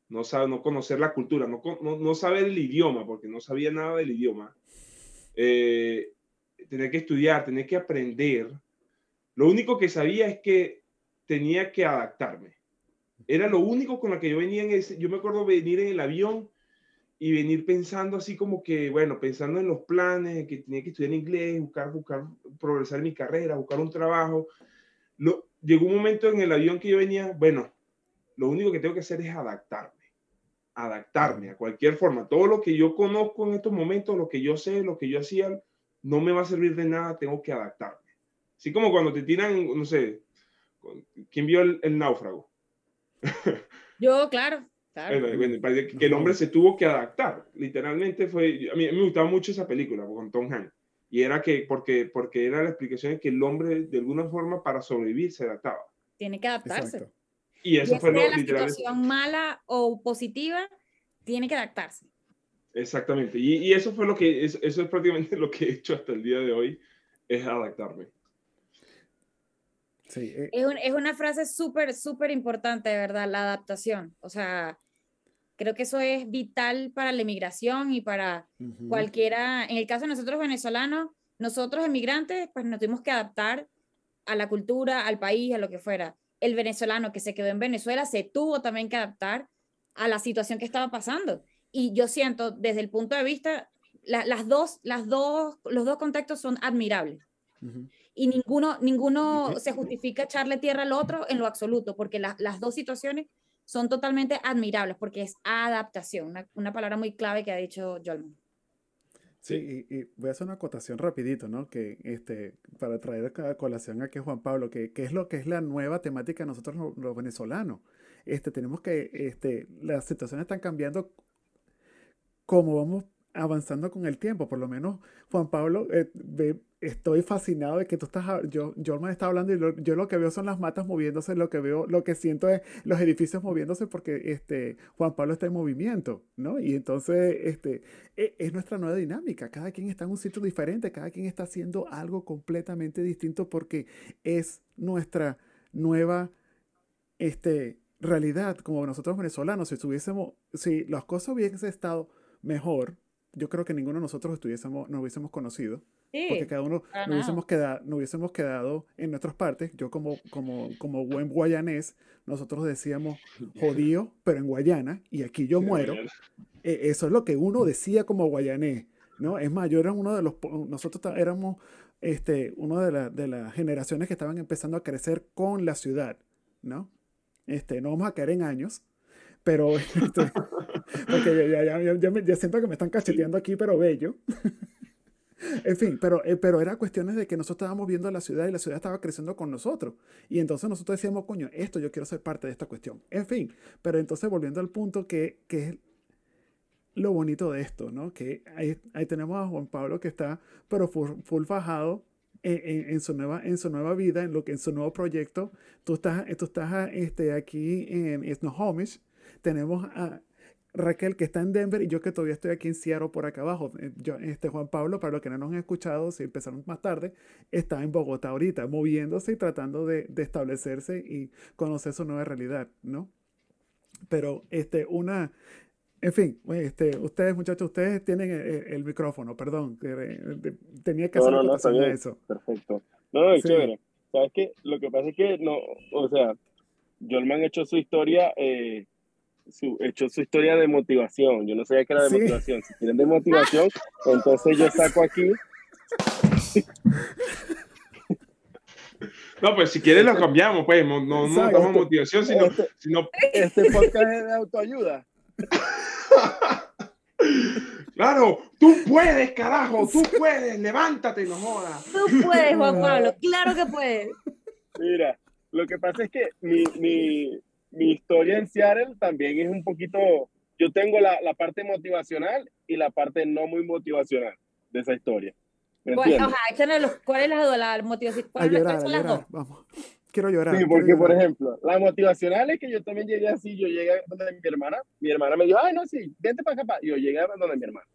Speaker 4: no, sabe, no conocer la cultura, no, no, no saber el idioma, porque no sabía nada del idioma. Eh, tener que estudiar, tener que aprender. Lo único que sabía es que tenía que adaptarme. Era lo único con lo que yo venía en ese, yo me acuerdo venir en el avión y venir pensando así como que, bueno, pensando en los planes, que tenía que estudiar inglés, buscar, buscar, progresar mi carrera, buscar un trabajo. Lo, llegó un momento en el avión que yo venía, bueno, lo único que tengo que hacer es adaptarme, adaptarme a cualquier forma. Todo lo que yo conozco en estos momentos, lo que yo sé, lo que yo hacía, no me va a servir de nada, tengo que adaptarme. Así como cuando te tiran, no sé, ¿quién vio el, el náufrago?
Speaker 1: Yo, claro
Speaker 4: que el hombre se tuvo que adaptar, literalmente fue, a mí me gustaba mucho esa película con Tom Hanks, y era que, porque, porque era la explicación de que el hombre de alguna forma para sobrevivir se adaptaba.
Speaker 1: Tiene que adaptarse.
Speaker 4: Y eso fue
Speaker 1: lo, la situación mala o positiva, tiene que adaptarse.
Speaker 4: Exactamente, y, y eso fue lo que, eso, eso es prácticamente lo que he hecho hasta el día de hoy, es adaptarme.
Speaker 1: Eh. es, una frase súper, súper importante, de verdad, la adaptación. O sea, creo que eso es vital para la inmigración y para cualquiera. En el caso de nosotros venezolanos, nosotros emigrantes, pues nos tuvimos que adaptar a la cultura, al país, a lo que fuera. El venezolano que se quedó en Venezuela se tuvo también que adaptar a la situación que estaba pasando. Y yo siento, desde el punto de vista, las dos, las dos, los dos contextos son admirables y ninguno, ninguno se justifica echarle tierra al otro en lo absoluto, porque las dos situaciones son totalmente admirables, porque es adaptación, una, palabra muy clave que ha dicho Jolman.
Speaker 2: Sí, y, voy a hacer una acotación rapidito, ¿no? Que este, para traer a colación aquí Juan Pablo, que, es lo que es la nueva temática de nosotros los, venezolanos. Este, tenemos que, este, las situaciones están cambiando como vamos avanzando con el tiempo. Por lo menos Juan Pablo, eh, estoy fascinado de que tú estás, yo, me está hablando y yo lo que veo son las matas moviéndose, lo que veo, lo que siento es los edificios moviéndose porque este, Juan Pablo está en movimiento, ¿no? Y entonces este, e, es, nuestra nueva dinámica. Cada quien está en un sitio diferente, cada quien está haciendo algo completamente distinto porque es nuestra nueva este, realidad como nosotros venezolanos. Si tuviésemos, si las cosas hubiesen estado mejor, yo creo que ninguno de nosotros estuviésemos, nos hubiésemos conocido. Porque cada uno nos hubiésemos, quedado, nos hubiésemos quedado en nuestras partes. Yo como, como, como buen guayanés, nosotros decíamos jodido, pero en Guayana, y aquí yo muero. E, eso es lo que uno decía como guayanés. ¿no? Es más, yo era uno de los, nosotros éramos este, una de, de las generaciones que estaban empezando a crecer con la ciudad, ¿no? Este, no vamos a caer en años, pero este, porque ya, ya, ya, ya, siento que me están cacheteando aquí, pero bello. En fin, pero, eh, pero era cuestiones de que nosotros estábamos viendo la ciudad y la ciudad estaba creciendo con nosotros. Y entonces nosotros decíamos, coño, esto yo quiero ser parte de esta cuestión. En fin, pero entonces volviendo al punto que, que es lo bonito de esto, ¿no? Que ahí, ahí tenemos a Juan Pablo que está, pero full, full fajado en, en, su nueva, en su nueva vida, en, lo que, en su nuevo proyecto. Tú estás, tú estás este, aquí en Snohomish. Tenemos a, Raquel, que está en Denver, y yo que todavía estoy aquí en Seattle por acá abajo. Eh, yo, este Juan Pablo, para los que no nos han escuchado, si empezaron más tarde, está en Bogotá ahorita, moviéndose y tratando de, de establecerse y conocer su nueva realidad, ¿no? Pero, este, una, en fin, este, ustedes, muchachos, ustedes tienen el, micrófono, perdón, eh, tenía que hacer
Speaker 3: no, no, eso. Perfecto. No, no, es chévere. ¿Sabes qué? Lo que pasa es que, no, o sea, Jolman ha hecho su historia eh, su, hecho su historia de motivación. Yo no sabía que era de motivación. Si quieren de motivación, entonces yo saco aquí.
Speaker 4: No, pues si quieres lo cambiamos, pues no, no, no damos motivación, sino,
Speaker 3: este,
Speaker 4: sino...
Speaker 3: Este podcast es de autoayuda.
Speaker 4: Claro, tú puedes, carajo, tú puedes, levántate, no jodas.
Speaker 1: Tú puedes, Juan Pablo, claro que puedes.
Speaker 3: Mira, lo que pasa es que mi, mi, mi historia en Seattle también es un poquito, yo tengo la, la parte motivacional y la parte no muy motivacional de esa historia.
Speaker 1: ¿Me ¿Cuál, ajá, los, ¿Cuál es la, la motivación? ¿Cuál,
Speaker 2: llorar, son las dos? Vamos. quiero llorar.
Speaker 3: Sí, porque por ejemplo, la motivacional es que yo también llegué así, yo llegué a donde mi hermana, mi hermana me dijo, ay, no, sí, vente para acá, yo llegué a donde mi hermana.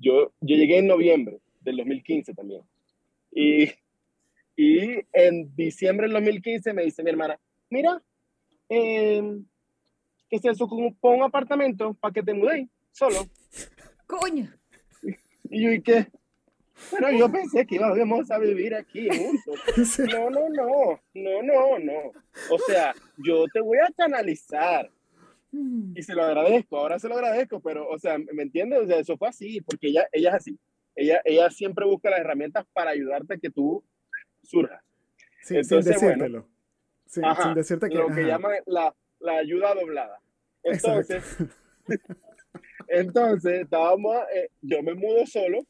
Speaker 3: Yo, yo llegué en noviembre del 2015 también. Y, y en diciembre del 2015 me dice mi hermana, mira, eh, que se ocupó un apartamento para que te mudéis solo.
Speaker 1: Coño.
Speaker 3: Y yo, ¿y qué? Bueno, yo pensé que íbamos a vivir aquí juntos. No, no, no, no, no, no. O sea, yo te voy a canalizar. Mm. Y se lo agradezco, ahora se lo agradezco, pero, o sea, ¿me entiendes? O sea, eso fue así, porque ella, ella es así. Ella, ella siempre busca las herramientas para ayudarte a que tú surjas.
Speaker 2: Sí, Entonces, sin decírtelo. Sin, sin, decirte que...
Speaker 3: Lo que llaman la, la ayuda doblada. Entonces, entonces estábamos, eh, yo me mudo solo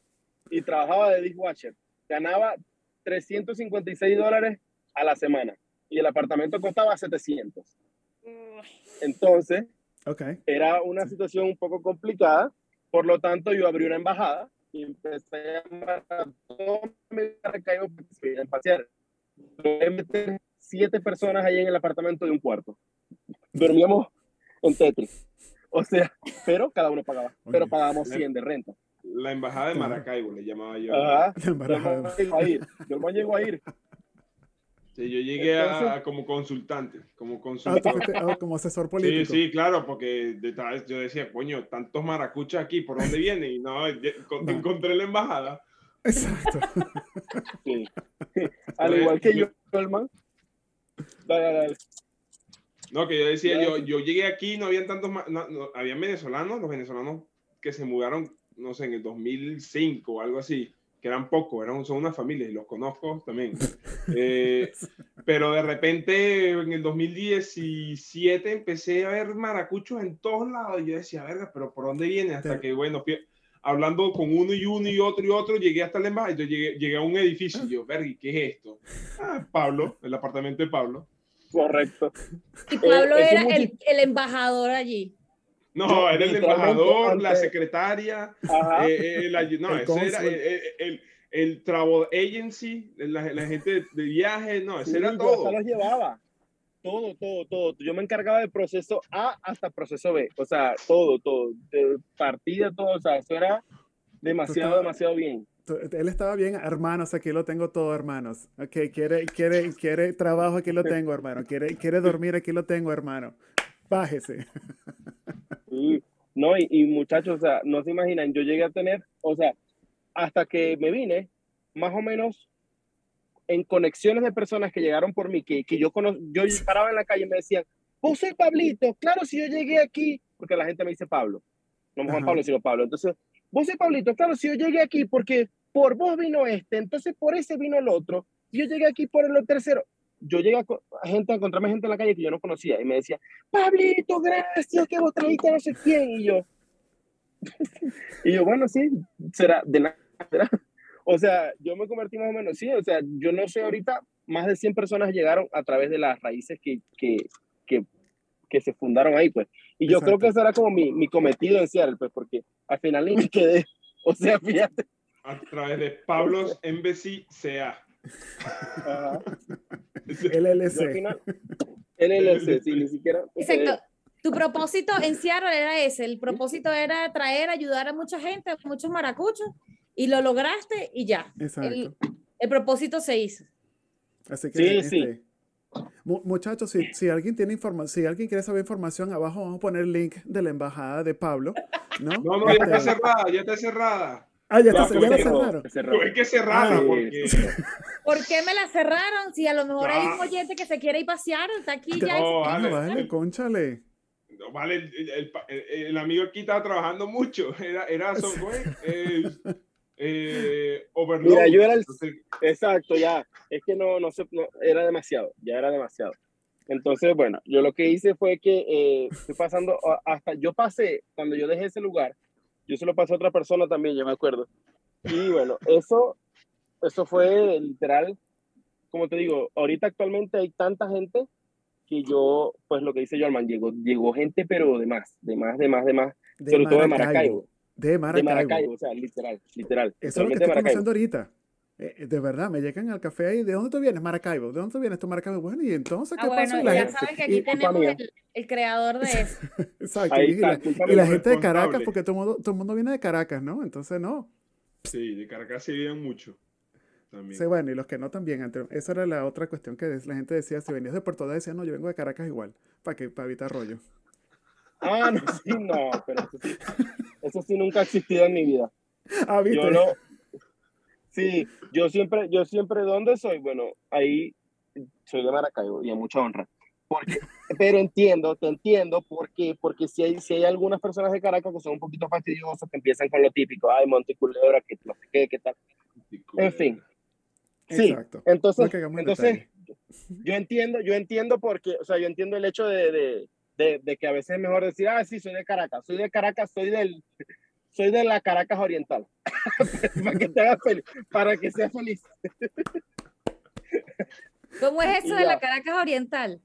Speaker 3: y trabajaba de dishwasher. Ganaba 356 dólares a la semana y el apartamento costaba 700. Entonces,
Speaker 2: okay.
Speaker 3: era una situación un poco complicada. Por lo tanto, yo abrí una embajada y empecé a llamar a todos mis arcaicos que pasear. Siete personas ahí en el apartamento de un cuarto. Dormíamos en Tetris. O sea, pero cada uno pagaba. Pero pagábamos 100 de renta.
Speaker 4: La embajada de Maracaibo le llamaba yo.
Speaker 3: Ajá. Yo llegó a ir. Yo llegó a ir.
Speaker 4: Sí, yo llegué a, como consultante, como ah, consultor.
Speaker 2: Ah, como asesor político.
Speaker 4: Sí, sí, claro, porque yo decía, coño, tantos maracuchas aquí, ¿por dónde vienen? Y no, encontré la embajada.
Speaker 2: Exacto.
Speaker 3: Sí. Al igual que yo, hermano. Dale, dale.
Speaker 4: No, que yo decía, yo, yo llegué aquí, no habían tantos, no, habían venezolanos, los venezolanos que se mudaron, no sé, en el 2005 o algo así, que eran pocos, eran, son una familia y los conozco también. Eh, pero de repente en el 2017 empecé a ver maracuchos en todos lados y yo decía, verga, pero ¿por dónde viene? Hasta que, bueno, hablando con uno y uno y otro y otro, llegué hasta el embajada y llegué, llegué a un edificio y yo, verga, ¿qué es esto? Ah, Pablo, el apartamento de Pablo.
Speaker 3: Correcto.
Speaker 1: Y Pablo eh, era el, el, embajador allí.
Speaker 4: No, era el embajador, la secretaria, eh, eh, no, ese era el, el, travel agency, la, la, gente de viaje, no, ese era todo.
Speaker 3: Yo los llevaba, todo, todo, todo. Yo me encargaba del proceso A hasta proceso B, o sea, todo, todo, de partida, todo, o sea, eso era demasiado, demasiado bien
Speaker 2: él estaba bien, hermanos, aquí lo tengo todo, hermanos. Ok, quiere, quiere, quiere trabajo, aquí lo tengo, hermano. Quiere, quiere dormir, aquí lo tengo, hermano. Bájese.
Speaker 3: no, y, muchachos, o sea, no se imaginan, yo llegué a tener, o sea, hasta que me vine, más o menos en conexiones de personas que llegaron por mí, que, que yo conozco, yo paraba en la calle y me decían, vos soy Pablito, claro, si yo llegué aquí, porque la gente me dice Pablo, no me Juan Pablo, sino Pablo. Entonces, vos soy Pablito, claro, si yo llegué aquí porque por vos vino este, entonces por ese vino el otro, yo llegué aquí por el tercero. Yo llegué a, gente, a encontrarme gente en la calle que yo no conocía y me decía, Pablito, gracias, que vos trajiste no sé quién. Y yo, y yo, bueno, sí, será de nada. O sea, yo me convertí más o menos, sí, o sea, yo no sé ahorita, más de 100 personas llegaron a través de las raíces que, que, que, que se fundaron ahí, pues. Y yo creo que ese era como mi, mi cometido en Seattle, pues, porque al final ni me quedé, o sea, fíjate,
Speaker 4: a través de Pablo's Embassy CA.
Speaker 2: LLC.
Speaker 3: LLC, sí, ni siquiera.
Speaker 1: Exacto. Tu propósito en Seattle era ese, el propósito era traer, ayudar a mucha gente, a muchos maracuchos, y lo lograste y ya. El, el, propósito se hizo.
Speaker 2: Así que, sí, sí. Este, muchachos, si, si, alguien tiene información, si alguien quiere saber información, abajo vamos a poner el link de la embajada de Pablo. No,
Speaker 4: no, no ya está este, cerrada, ya está cerrada.
Speaker 2: Ah, ya, está, ya la cerraron.
Speaker 4: Hay que cerrarla ah, porque...
Speaker 1: ¿Por qué me la cerraron? Si a lo mejor hay un oyente que se quiere ir pasear, está aquí ya.
Speaker 2: No, vale, vale, conchale.
Speaker 4: No, vale, el, el, el, amigo aquí estaba trabajando mucho. Era, era software. eh, eh,
Speaker 3: Mira, yo era el... Exacto, ya. Es que no, no, sé, no, era demasiado. Ya era demasiado. Entonces, bueno, yo lo que hice fue que eh, estoy pasando hasta, yo pasé, cuando yo dejé ese lugar, yo se lo pasé a otra persona también, yo me acuerdo. Y bueno, eso, eso fue literal, como te digo, ahorita actualmente hay tanta gente que yo, pues lo que dice Jorman, llegó, llegó gente, pero de más, de más, de más, de más, de sobre todo de Maracaibo.
Speaker 2: De Maracaibo.
Speaker 3: De Maracaibo, o sea, literal, literal.
Speaker 2: Eso es lo que estoy conociendo ahorita. eh, de verdad, me llegan al café ahí, ¿de dónde tú vienes? Maracaibo, ¿de dónde tú vienes? Tú Maracaibo. Bueno, y entonces,
Speaker 1: ¿qué ah, bueno, pasa? ya saben que aquí tenemos el, creador de eso.
Speaker 2: Exacto, y, la, gente de Caracas, porque todo el, mundo, todo mundo viene de Caracas, ¿no? Entonces, no.
Speaker 4: Sí, de Caracas sí vienen mucho.
Speaker 2: Sí, bueno, y los que no también. Esa era la otra cuestión que la gente decía, si venías de Puerto Ordaz, decía, no, yo vengo de Caracas igual, para que para evitar rollo.
Speaker 3: Ah, no, sí, no, pero eso sí, nunca ha existido en mi vida.
Speaker 2: Ah, ¿viste?
Speaker 3: Yo no, sí, yo siempre, yo siempre, ¿dónde soy? Bueno, ahí soy de Maracaibo y a mucha honra. Porque, pero entiendo, te entiendo, ¿por qué? Porque si hay, si hay algunas personas de Caracas que son un poquito fastidiosas, que empiezan con lo típico, ay, Monticulebra, que no sé qué, qué tal. En fin, Sí, entonces, entonces yo entiendo, yo entiendo porque, o sea, yo entiendo el hecho de, de, de, que a veces es mejor decir, ah, sí, soy de Caracas, soy de Caracas, soy del, soy de la Caracas Oriental, para que te hagas feliz, para que seas feliz.
Speaker 1: ¿Cómo es eso de la Caracas Oriental?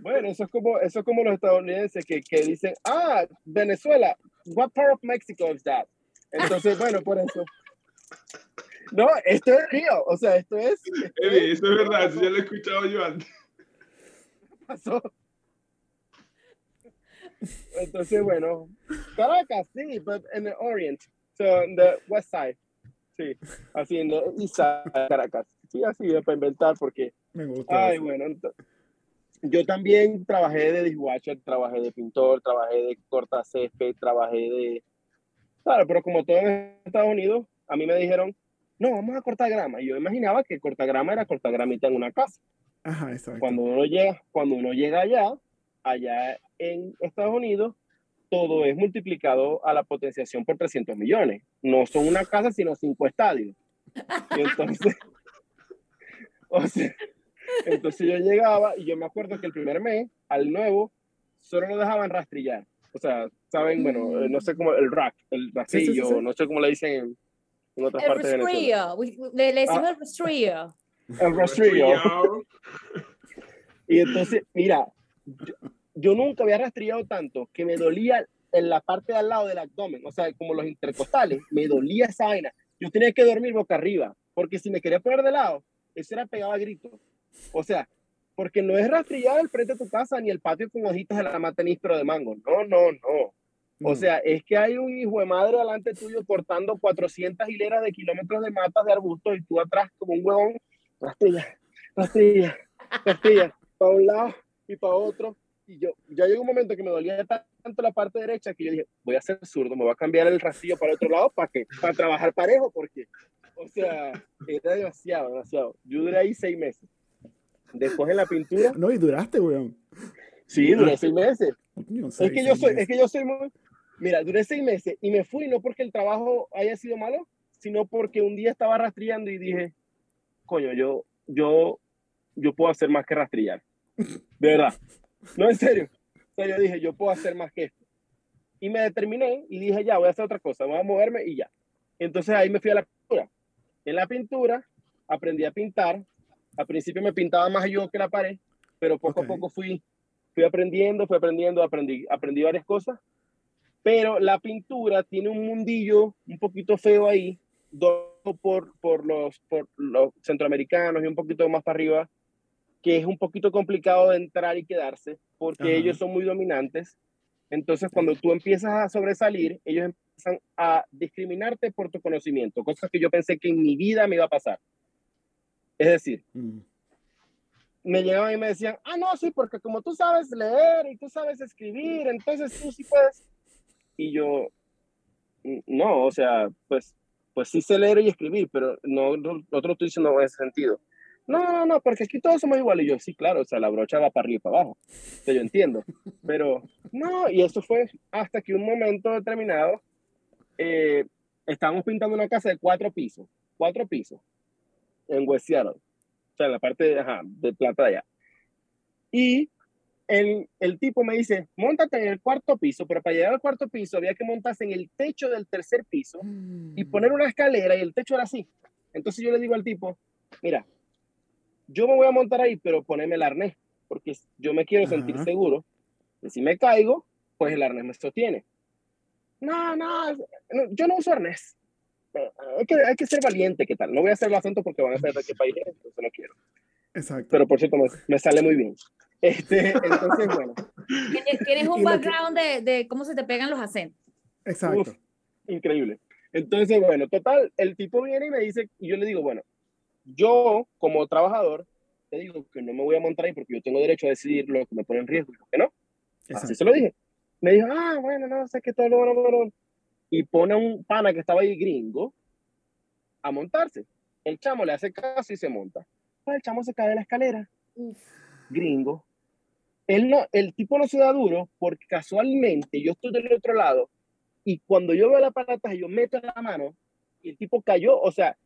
Speaker 3: Bueno, eso es como, eso es como los estadounidenses que, que dicen, ah, Venezuela, what part of Mexico is that? Entonces, bueno, por eso. No, esto es río, o sea, esto es.
Speaker 4: Eddie, eso es verdad, ya lo he escuchado yo antes.
Speaker 3: Pasó. Entonces, bueno, Caracas, sí, pero en el Orient, so en the west side, sí, así en el east side Caracas. Sí, así para inventar, porque.
Speaker 2: Me gusta.
Speaker 3: Ay, bueno, yo también trabajé de dishwasher, trabajé de pintor, trabajé de corta césped, trabajé de. Claro, pero como todo en Estados Unidos, a mí me dijeron, no, vamos a cortar grama. Y yo imaginaba que cortar grama era cortar gramita en una casa.
Speaker 2: Ajá, exacto.
Speaker 3: Cuando uno llega, cuando uno llega allá, allá en Estados Unidos, todo es multiplicado a la potenciación por 300 millones. No son una casa, sino cinco estadios. Y entonces, o sea, entonces yo llegaba y yo me acuerdo que el primer mes, al nuevo, solo lo dejaban rastrillar. O sea, saben, bueno, no sé cómo, el rack, el rastrillo, no sé cómo le dicen en otras el partes rastrillo.
Speaker 1: Le, le decimos ah. el rastrillo.
Speaker 3: El rastrillo. y entonces, mira, yo, nunca había rastrillado tanto que me dolía en la parte de al lado del abdomen, o sea, como los intercostales, me dolía esa vaina. Yo tenía que dormir boca arriba, porque si me quería poner de lado, eso era pegado a gritos. O sea, porque no es rastrillar el frente de tu casa ni el patio con hojitas de la mata de mango. No, no, no. O mm. sea, es que hay un hijo de madre delante tuyo cortando 400 hileras de kilómetros de matas de arbustos y tú atrás como un huevón, rastilla, rastilla, rastilla, para un lado y para otro. Y yo, ya llegó un momento que me dolía tanto la parte derecha que yo dije, voy a ser zurdo, me voy a cambiar el rastillo para otro lado para que para trabajar parejo, porque, o sea, era demasiado, demasiado. Yo duré ahí seis meses. Después en la pintura.
Speaker 2: No, y duraste, weón.
Speaker 3: Sí, duré seis meses. es, que yo soy, es que yo soy muy, Mira, duré seis meses y me fui no porque el trabajo haya sido malo, sino porque un día estaba rastrillando y dije, coño, yo, yo, yo puedo hacer más que rastrillar. De verdad. No, en serio. O sea, yo dije, yo puedo hacer más que esto. Y me determiné y dije, ya, voy a hacer otra cosa, voy a moverme y ya. Entonces ahí me fui a la pintura. En la pintura aprendí a pintar. Al principio me pintaba más yo que la pared, pero poco a poco fui, fui aprendiendo, fui aprendiendo, aprendí, aprendí varias cosas pero la pintura tiene un mundillo un poquito feo ahí, por, por, los, por los centroamericanos y un poquito más para arriba, que es un poquito complicado de entrar y quedarse, porque ellos son muy dominantes. Entonces, cuando tú empiezas a sobresalir, ellos empiezan a discriminarte por tu conocimiento, cosas que yo pensé que en mi vida me iba a pasar. Es decir, mm. me llegaban y me decían, ah, no, sí, porque como tú sabes leer y tú sabes escribir, entonces tú sí puedes. Y yo, no, o sea, pues, pues sí sé leer y escribir, pero no, no, no te lo estoy diciendo en ese sentido. No, no, no, porque aquí todos somos iguales. Y yo, sí, claro, o sea, la brocha va para arriba y para abajo. O sea, yo entiendo. Pero, no, y eso fue hasta que un momento determinado, eh, estábamos pintando una casa de cuatro pisos, cuatro pisos, en West Seattle. O sea, en la parte de, ajá, de plata allá. Y el, el, tipo me dice, montate en el cuarto piso, pero para llegar al cuarto piso había que montarse en el techo del tercer piso y mm. poner una escalera y el techo era así. Entonces yo le digo al tipo, mira, yo me voy a montar ahí, pero poneme el arnés, porque yo me quiero sentir seguro. Y si me caigo, pues el arnés me sostiene. No, no, yo no uso arnés. hay que, hay que ser valiente, ¿qué tal? No voy a hacer el acento porque van a saber de qué país es, entonces no quiero.
Speaker 2: Exacto.
Speaker 3: Pero por cierto, me, me sale muy bien. Este, entonces, bueno.
Speaker 1: Tienes un background de, de, cómo se te pegan los acentos.
Speaker 2: Exacto.
Speaker 3: increíble. Entonces, bueno, total, el tipo viene y me dice, y yo le digo, bueno, yo como trabajador, te digo que no me voy a montar ahí porque yo tengo derecho a decidir lo que me pone en riesgo y lo que no. Así se lo dije. Me dijo, ah, bueno, no, sé qué todo lo bueno, Y pone a un pana que estaba ahí gringo a montarse. El chamo le hace caso y se monta. Pues el chamo se cae de la escalera. Gringo. Él no, el tipo no se da duro porque casualmente yo estoy del otro lado y cuando yo veo la palata yo meto la mano y el tipo cayó, o sea,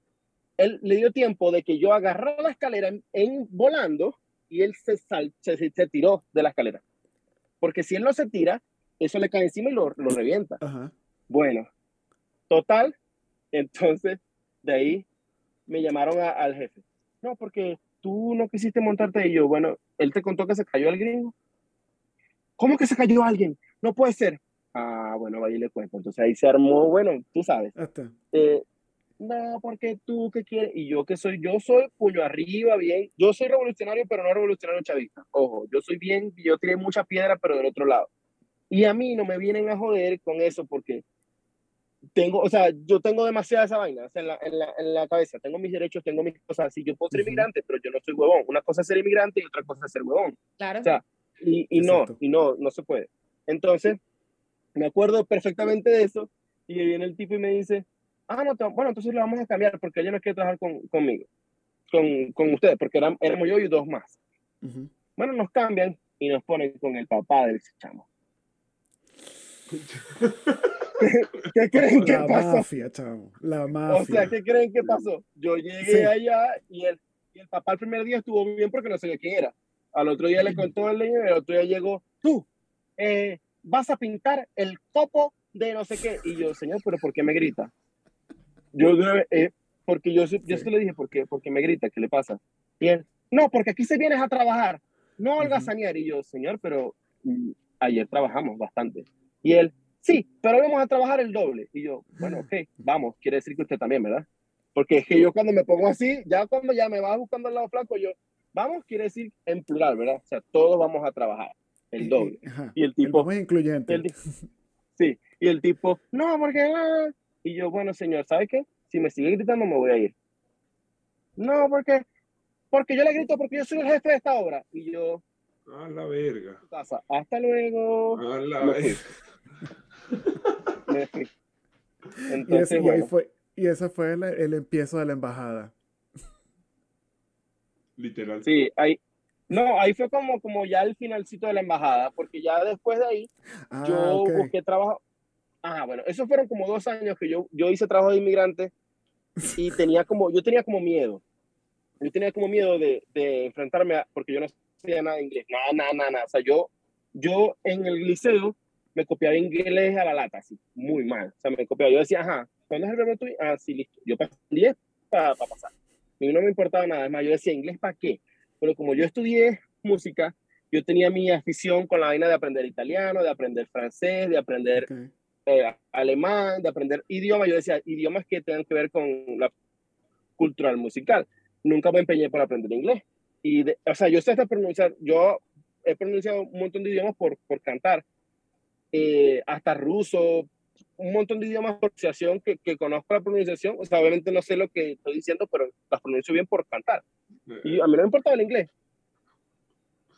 Speaker 3: él le dio tiempo de que yo agarrara la escalera en, volando y él se, sal, se, se, tiró de la escalera. Porque si él no se tira, eso le cae encima y lo, lo revienta. Bueno, total, entonces de ahí me llamaron al jefe. No, porque tú no quisiste montarte y yo, bueno, él te contó que se cayó el gringo. ¿Cómo que se cayó alguien? No puede ser. Ah, bueno, y le cuento. Entonces ahí se armó, bueno, tú sabes. Eh, no, porque tú qué quieres. Y yo que soy, yo soy puño arriba, bien. Yo soy revolucionario, pero no revolucionario chavista. Ojo, yo soy bien, yo tiré mucha piedra, pero del otro lado. Y a mí no me vienen a joder con eso porque tengo, o sea, yo tengo demasiada esa vaina en, la, en, la, en, la, cabeza. Tengo mis derechos, tengo mis cosas así. Yo puedo ser inmigrante, pero yo no soy huevón. Una cosa es ser inmigrante y otra cosa es ser huevón.
Speaker 1: Claro.
Speaker 3: O sea, y, y no, y no, no se puede. Entonces, me acuerdo perfectamente de eso. Y viene el tipo y me dice, ah, no, bueno, entonces lo vamos a cambiar porque ella no quiere trabajar con, conmigo, con, con ustedes, porque éramos, éramos yo y dos más. Bueno, nos cambian y nos ponen con el papá del chamo. ¿Qué, creen que pasó?
Speaker 2: Mafia, chamo. La mafia.
Speaker 3: O sea, ¿qué creen que pasó? Yo llegué allá y el, y el papá el primer día estuvo bien porque no sabía quién era. Al otro día le contó el niño y el otro día llegó, tú, eh, vas a pintar el copo de no sé qué. Y yo, señor, pero ¿por qué me grita? Yo, eh, porque yo, yo se le dije, ¿por qué? Porque me grita, ¿qué le pasa? Y él, no, porque aquí se vienes a trabajar, no al uh Y yo, señor, pero mm, ayer trabajamos bastante. Y él, sí, pero vamos a trabajar el doble. Y yo, bueno, ok, vamos, quiere decir que usted también, ¿verdad? Porque es que yo cuando me pongo así, ya cuando ya me va buscando el lado flaco, yo, vamos, quiere decir en plural, ¿verdad? O sea, todos vamos a trabajar el doble. Y el tipo...
Speaker 2: muy incluyente.
Speaker 3: sí, y el tipo, no, porque... Y yo, bueno, señor, ¿sabe qué? Si me sigue gritando, me voy a ir. No, porque... Porque yo le grito porque yo soy el jefe de esta obra. Y yo...
Speaker 4: A la verga.
Speaker 3: Hasta luego.
Speaker 4: A la verga.
Speaker 2: Entonces, y, ese, fue, y ese fue el, el, empiezo de la embajada.
Speaker 4: Literal.
Speaker 3: Sí, ahí, no, ahí fue como, como ya el finalcito de la embajada, porque ya después de ahí ah, yo busqué trabajo. Ah, bueno, esos fueron como dos años que yo, yo hice trabajo de inmigrante y tenía como, yo tenía como miedo. Yo tenía como miedo de, de enfrentarme a, porque yo no sabía nada de inglés, nada, nada, nada, O sea, yo, yo en el liceo me copiaba inglés a la lata, así, muy mal. O sea, me copiaba. Yo decía, ajá, ¿cuándo es el verbo tuyo? Ah, sí, listo. Yo pasé 10 para pasar. A mí no me importaba nada. más, yo decía, ¿inglés para qué? Pero como yo estudié música, yo tenía mi afición con la vaina de aprender italiano, de aprender francés, de aprender eh, alemán, de aprender idiomas. Yo decía, idiomas que tengan que ver con la cultural musical. Nunca me empeñé por aprender inglés. Y, o sea, yo sé hasta pronunciar, yo he pronunciado un montón de idiomas por, por cantar, eh, hasta ruso, un montón de idiomas por pronunciación que, que, conozco la pronunciación. O sea, obviamente no sé lo que estoy diciendo, pero las pronuncio bien por cantar. Y a mí no me importaba el inglés.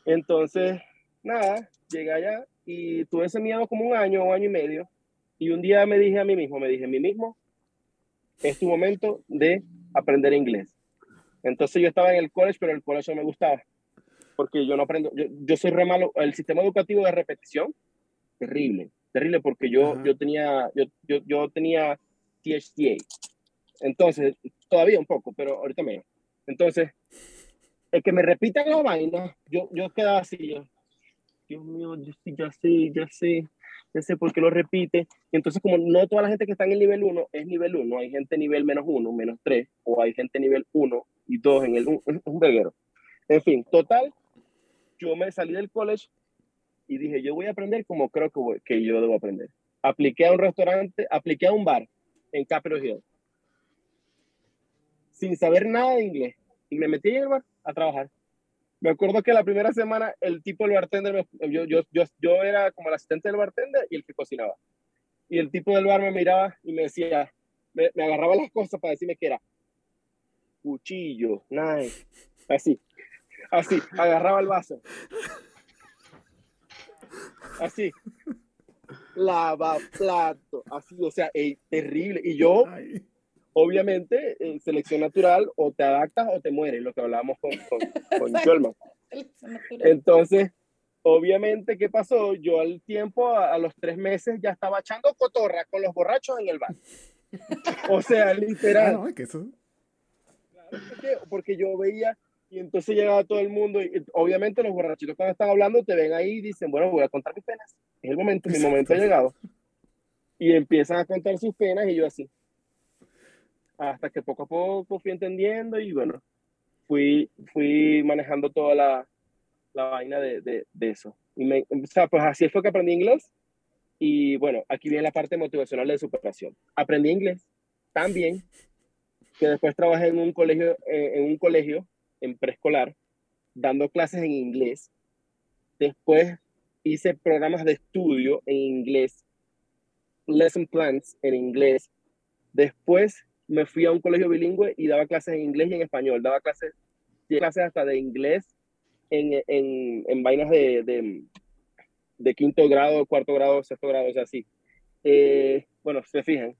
Speaker 3: Entonces, nada, llegué allá y tuve ese miedo como un año, un año y medio. Y un día me dije a mí mismo, me dije a mí mismo, es tu momento de aprender inglés. Entonces yo estaba en el college, pero el college no me gustaba. Porque yo no aprendo, yo, yo soy re malo. El sistema educativo de repetición, terrible, terrible porque yo, yo tenía, yo, yo, yo tenía THCA. Entonces, todavía un poco, pero ahorita menos. Entonces, el que me repitan la vaina, yo, yo quedaba así, yo, Dios mío, yo sí, ya sé, ya sé, ya sé por qué lo repite. Entonces, como no toda la gente que está en el nivel 1 es nivel 1, hay gente nivel menos 1, menos 3, o hay gente nivel 1 y 2 en el un, un verguero. En fin, total, yo me salí del college y dije, yo voy a aprender como creo que, que yo debo aprender. Apliqué a un restaurante, apliqué a un bar en Capitol Hill. sin saber nada de inglés. Y me metí en el bar a trabajar. Me acuerdo que la primera semana el tipo del bartender, yo, yo, yo, yo era como el asistente del bartender y el que cocinaba. Y el tipo del bar me miraba y me decía, me, me agarraba las cosas para decirme que era cuchillo, nice, así, así, agarraba el vaso, así, lava plato, así, o sea, terrible. Y yo, obviamente, en selección natural, o te adaptas o te mueres, lo que hablábamos con, con, con Entonces, obviamente, ¿qué pasó? Yo al tiempo, a, los tres meses, ya estaba echando cotorra con los borrachos en el bar. O sea, literal. Ah, eso... porque yo veía y entonces llegaba todo el mundo y obviamente los borrachitos cuando están hablando te ven ahí y dicen, bueno, voy a contar mis penas. Es el momento, mi momento ha llegado. Y empiezan a contar sus penas y yo así. Hasta que poco a poco fui entendiendo y bueno, fui, fui manejando toda la, la vaina de, de, de eso. Y me, o sea, pues así fue que aprendí inglés. Y bueno, aquí viene la parte motivacional de superación. Aprendí inglés también, que después trabajé en un colegio, eh, en un colegio en preescolar, dando clases en inglés. Después hice programas de estudio en inglés, lesson plans en inglés. Después me fui a un colegio bilingüe y daba clases en inglés y en español. Daba clases, clases hasta de inglés en, en, en vainas de, de, de, quinto grado, cuarto grado, sexto grado, o sea, así. Eh, bueno, se fijan.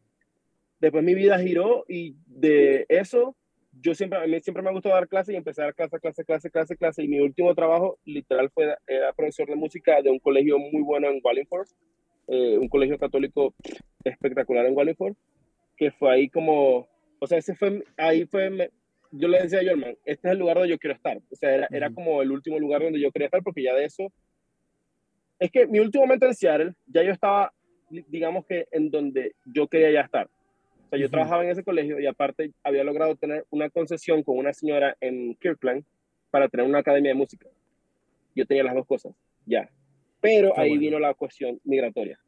Speaker 3: Después mi vida giró y de eso yo siempre, a mí siempre me gustado dar clases y empecé a dar clase, clase, clase, clase, clase. Y mi último trabajo, literal, fue era profesor de música de un colegio muy bueno en Wallingford, eh, un colegio católico espectacular en Wallingford, que fue ahí como, o sea, ese fue, ahí fue, yo le decía a Jorman, este es el lugar donde yo quiero estar. O sea, era, era como el último lugar donde yo quería estar porque ya de eso, es que mi último momento en Seattle, ya yo estaba, digamos que en donde yo quería ya estar yo trabajaba en ese colegio y aparte había logrado tener una concesión con una señora en Kirkland para tener una academia de música. Yo tenía las dos cosas, ya. Pero ahí vino la cuestión migratoria.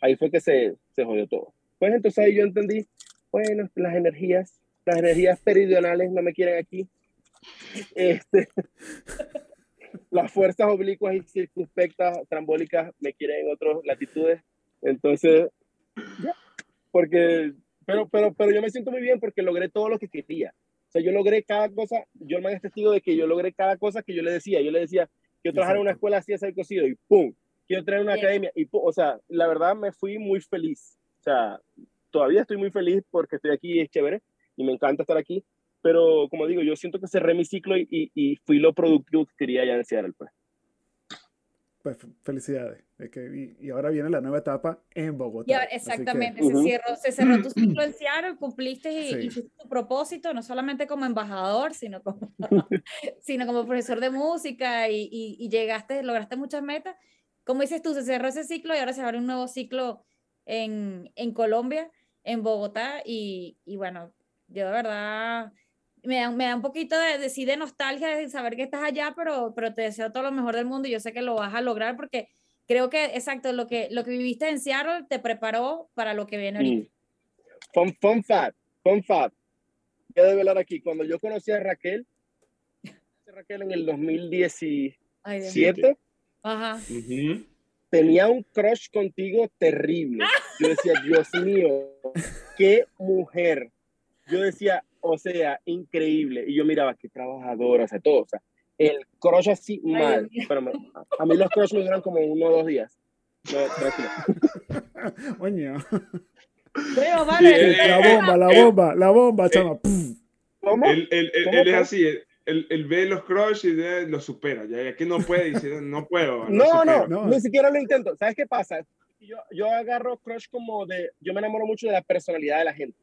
Speaker 3: Ahí fue que se, se jodió todo. Pues entonces ahí yo entendí, bueno, las energías, las energías peridionales no me quieren aquí. Este, las fuerzas oblicuas y circunspectas, trambólicas, me quieren en otras latitudes. Entonces, porque pero, pero, pero yo me siento muy bien porque logré todo lo que quería. O sea, yo logré cada cosa, yo el es testigo de que yo logré cada cosa que yo le decía. Yo le decía, quiero trabajar en una escuela así, hacer cocido, y ¡pum! Quiero traer una academia, y ¡pum! O sea, la verdad me fui muy feliz. O sea, todavía estoy muy feliz porque estoy aquí y es chévere, y me encanta estar aquí. Pero, como digo, yo siento que cerré mi ciclo y, y, fui lo productivo que quería ya en el pues.
Speaker 2: Pues felicidades. que, y, ahora viene la nueva etapa en Bogotá.
Speaker 1: exactamente, se, cerró, se, cerró, tu ciclo en Seattle, cumpliste y, hiciste tu propósito, no solamente como embajador, sino como, sino como profesor de música y, y, llegaste, lograste muchas metas. Como dices tú, se cerró ese ciclo y ahora se abre un nuevo ciclo en, en Colombia, en Bogotá y, y bueno, yo de verdad me da, me da un poquito de, de, sí, de nostalgia de saber que estás allá, pero, pero te deseo todo lo mejor del mundo y yo sé que lo vas a lograr porque creo que, exacto, lo que, lo que viviste en Seattle te preparó para lo que viene ahorita. Mm.
Speaker 3: Fun, fun fact, fun fact. Voy a hablar aquí. Cuando yo conocí a Raquel, Raquel en el 2017, Ajá. Tenía un crush contigo terrible. Yo decía, Dios mío, qué mujer. Yo decía, o sea, increíble. Y yo miraba, qué trabajadora, o sea, todo. O sea, el crush así mal. Pero a mí los crush me duran como uno o dos días. No, tranquilo.
Speaker 2: Coño. vale, la bomba, la bomba, la bomba, eh, chama.
Speaker 4: ¿Cómo? Él, él, él, es así, él, ve los crush y lo supera. Ya, que no puede, dice, no puedo.
Speaker 3: No, no, no, ni siquiera lo intento. ¿Sabes qué pasa? Yo, yo agarro crush como de, yo me enamoro mucho de la personalidad de la gente.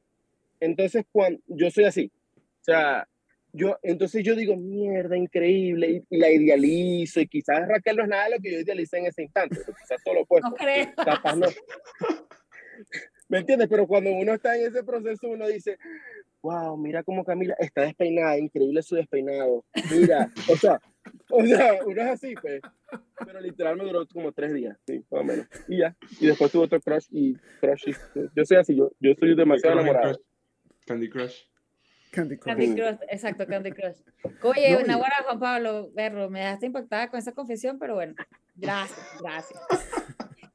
Speaker 3: Entonces, cuando yo soy así, o sea, yo, entonces yo digo, mierda, increíble, y, la idealizo, y quizás Raquel no es nada de lo que yo idealicé en ese instante, quizás todo lo opuesto. No creo. Capaz no. ¿Me entiendes? Pero cuando uno está en ese proceso, uno dice, wow, mira cómo Camila está despeinada, increíble su despeinado. Mira, o sea, o sea, uno es así, pues. Pero literal me duró como tres días, sí, más o menos. Y ya. Y después tuvo otro crush y crush. yo soy así, yo, yo soy demasiado enamorado.
Speaker 4: Candy Crush.
Speaker 1: Candy Crush. Candy Crush, exacto, Candy Crush. Oye, una buena Juan Pablo, Berro, me dejaste impactada con esa confesión, pero bueno, gracias, gracias.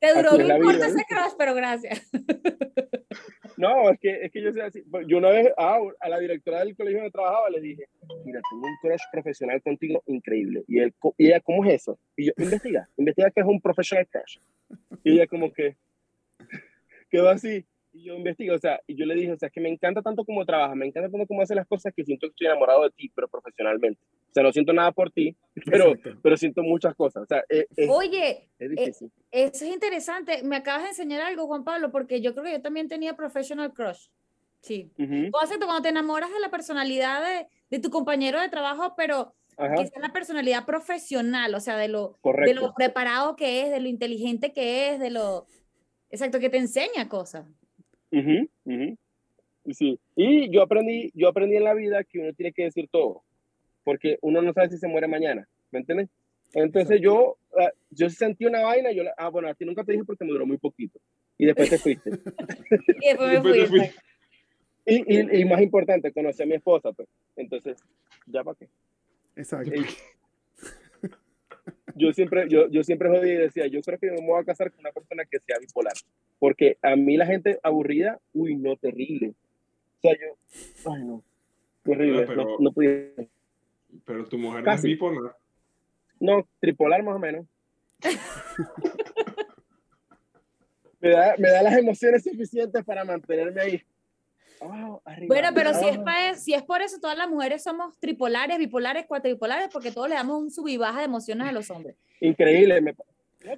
Speaker 1: Te duró un corto ese crush, pero gracias.
Speaker 3: No, es que, es que yo sé así. Pues, yo una vez ah, a la directora del colegio donde trabajaba le dije, mira, tengo un crush profesional contigo increíble. Y, él, y ella, ¿cómo es eso? Y yo, investiga, investiga que es un professional crush. Y ella como que quedó así. Y yo investigo, o sea, y yo le dije, o sea, es que me encanta tanto cómo trabajas, me encanta tanto cómo haces las cosas que siento que estoy enamorado de ti, pero profesionalmente. O sea, no siento nada por ti, pero, pero siento muchas cosas. O sea, es,
Speaker 1: Oye, es eh, eso es interesante. Me acabas de enseñar algo, Juan Pablo, porque yo creo que yo también tenía professional crush. Sí. Uh cuando te enamoras de la personalidad de, de tu compañero de trabajo, pero quizás la personalidad profesional, o sea, de lo, de lo preparado que es, de lo inteligente que es, de lo... Exacto, que te enseña cosas.
Speaker 3: Sí. Y yo aprendí, yo aprendí en la vida que uno tiene que decir todo, porque uno no sabe si se muere mañana, ¿me entiendes? Entonces yo, ah, yo sentí una vaina, yo, ah, bueno, a ti nunca te dije porque me duró muy poquito. Y después te fuiste.
Speaker 1: y después me fui.
Speaker 3: Y, y, más importante, conocí a mi esposa, pues. Entonces, ¿ya para qué?
Speaker 2: Exacto.
Speaker 3: Yo siempre, yo, yo siempre jodí y decía, yo creo que me voy a casar con una persona que sea bipolar. Porque a mí la gente aburrida, uy, no, terrible. O sea, yo, ay, no, terrible, pero, no, no podía.
Speaker 4: Pero tu mujer no es bipolar.
Speaker 3: No, tripolar más o menos. me, da, me da las emociones suficientes para mantenerme ahí.
Speaker 1: Oh, bueno, pero si, es para, si es por eso, todas las mujeres somos tripolares, bipolares, cuatripolares, porque todos le damos un sub y baja de emociones a los hombres.
Speaker 3: Increíble. Me...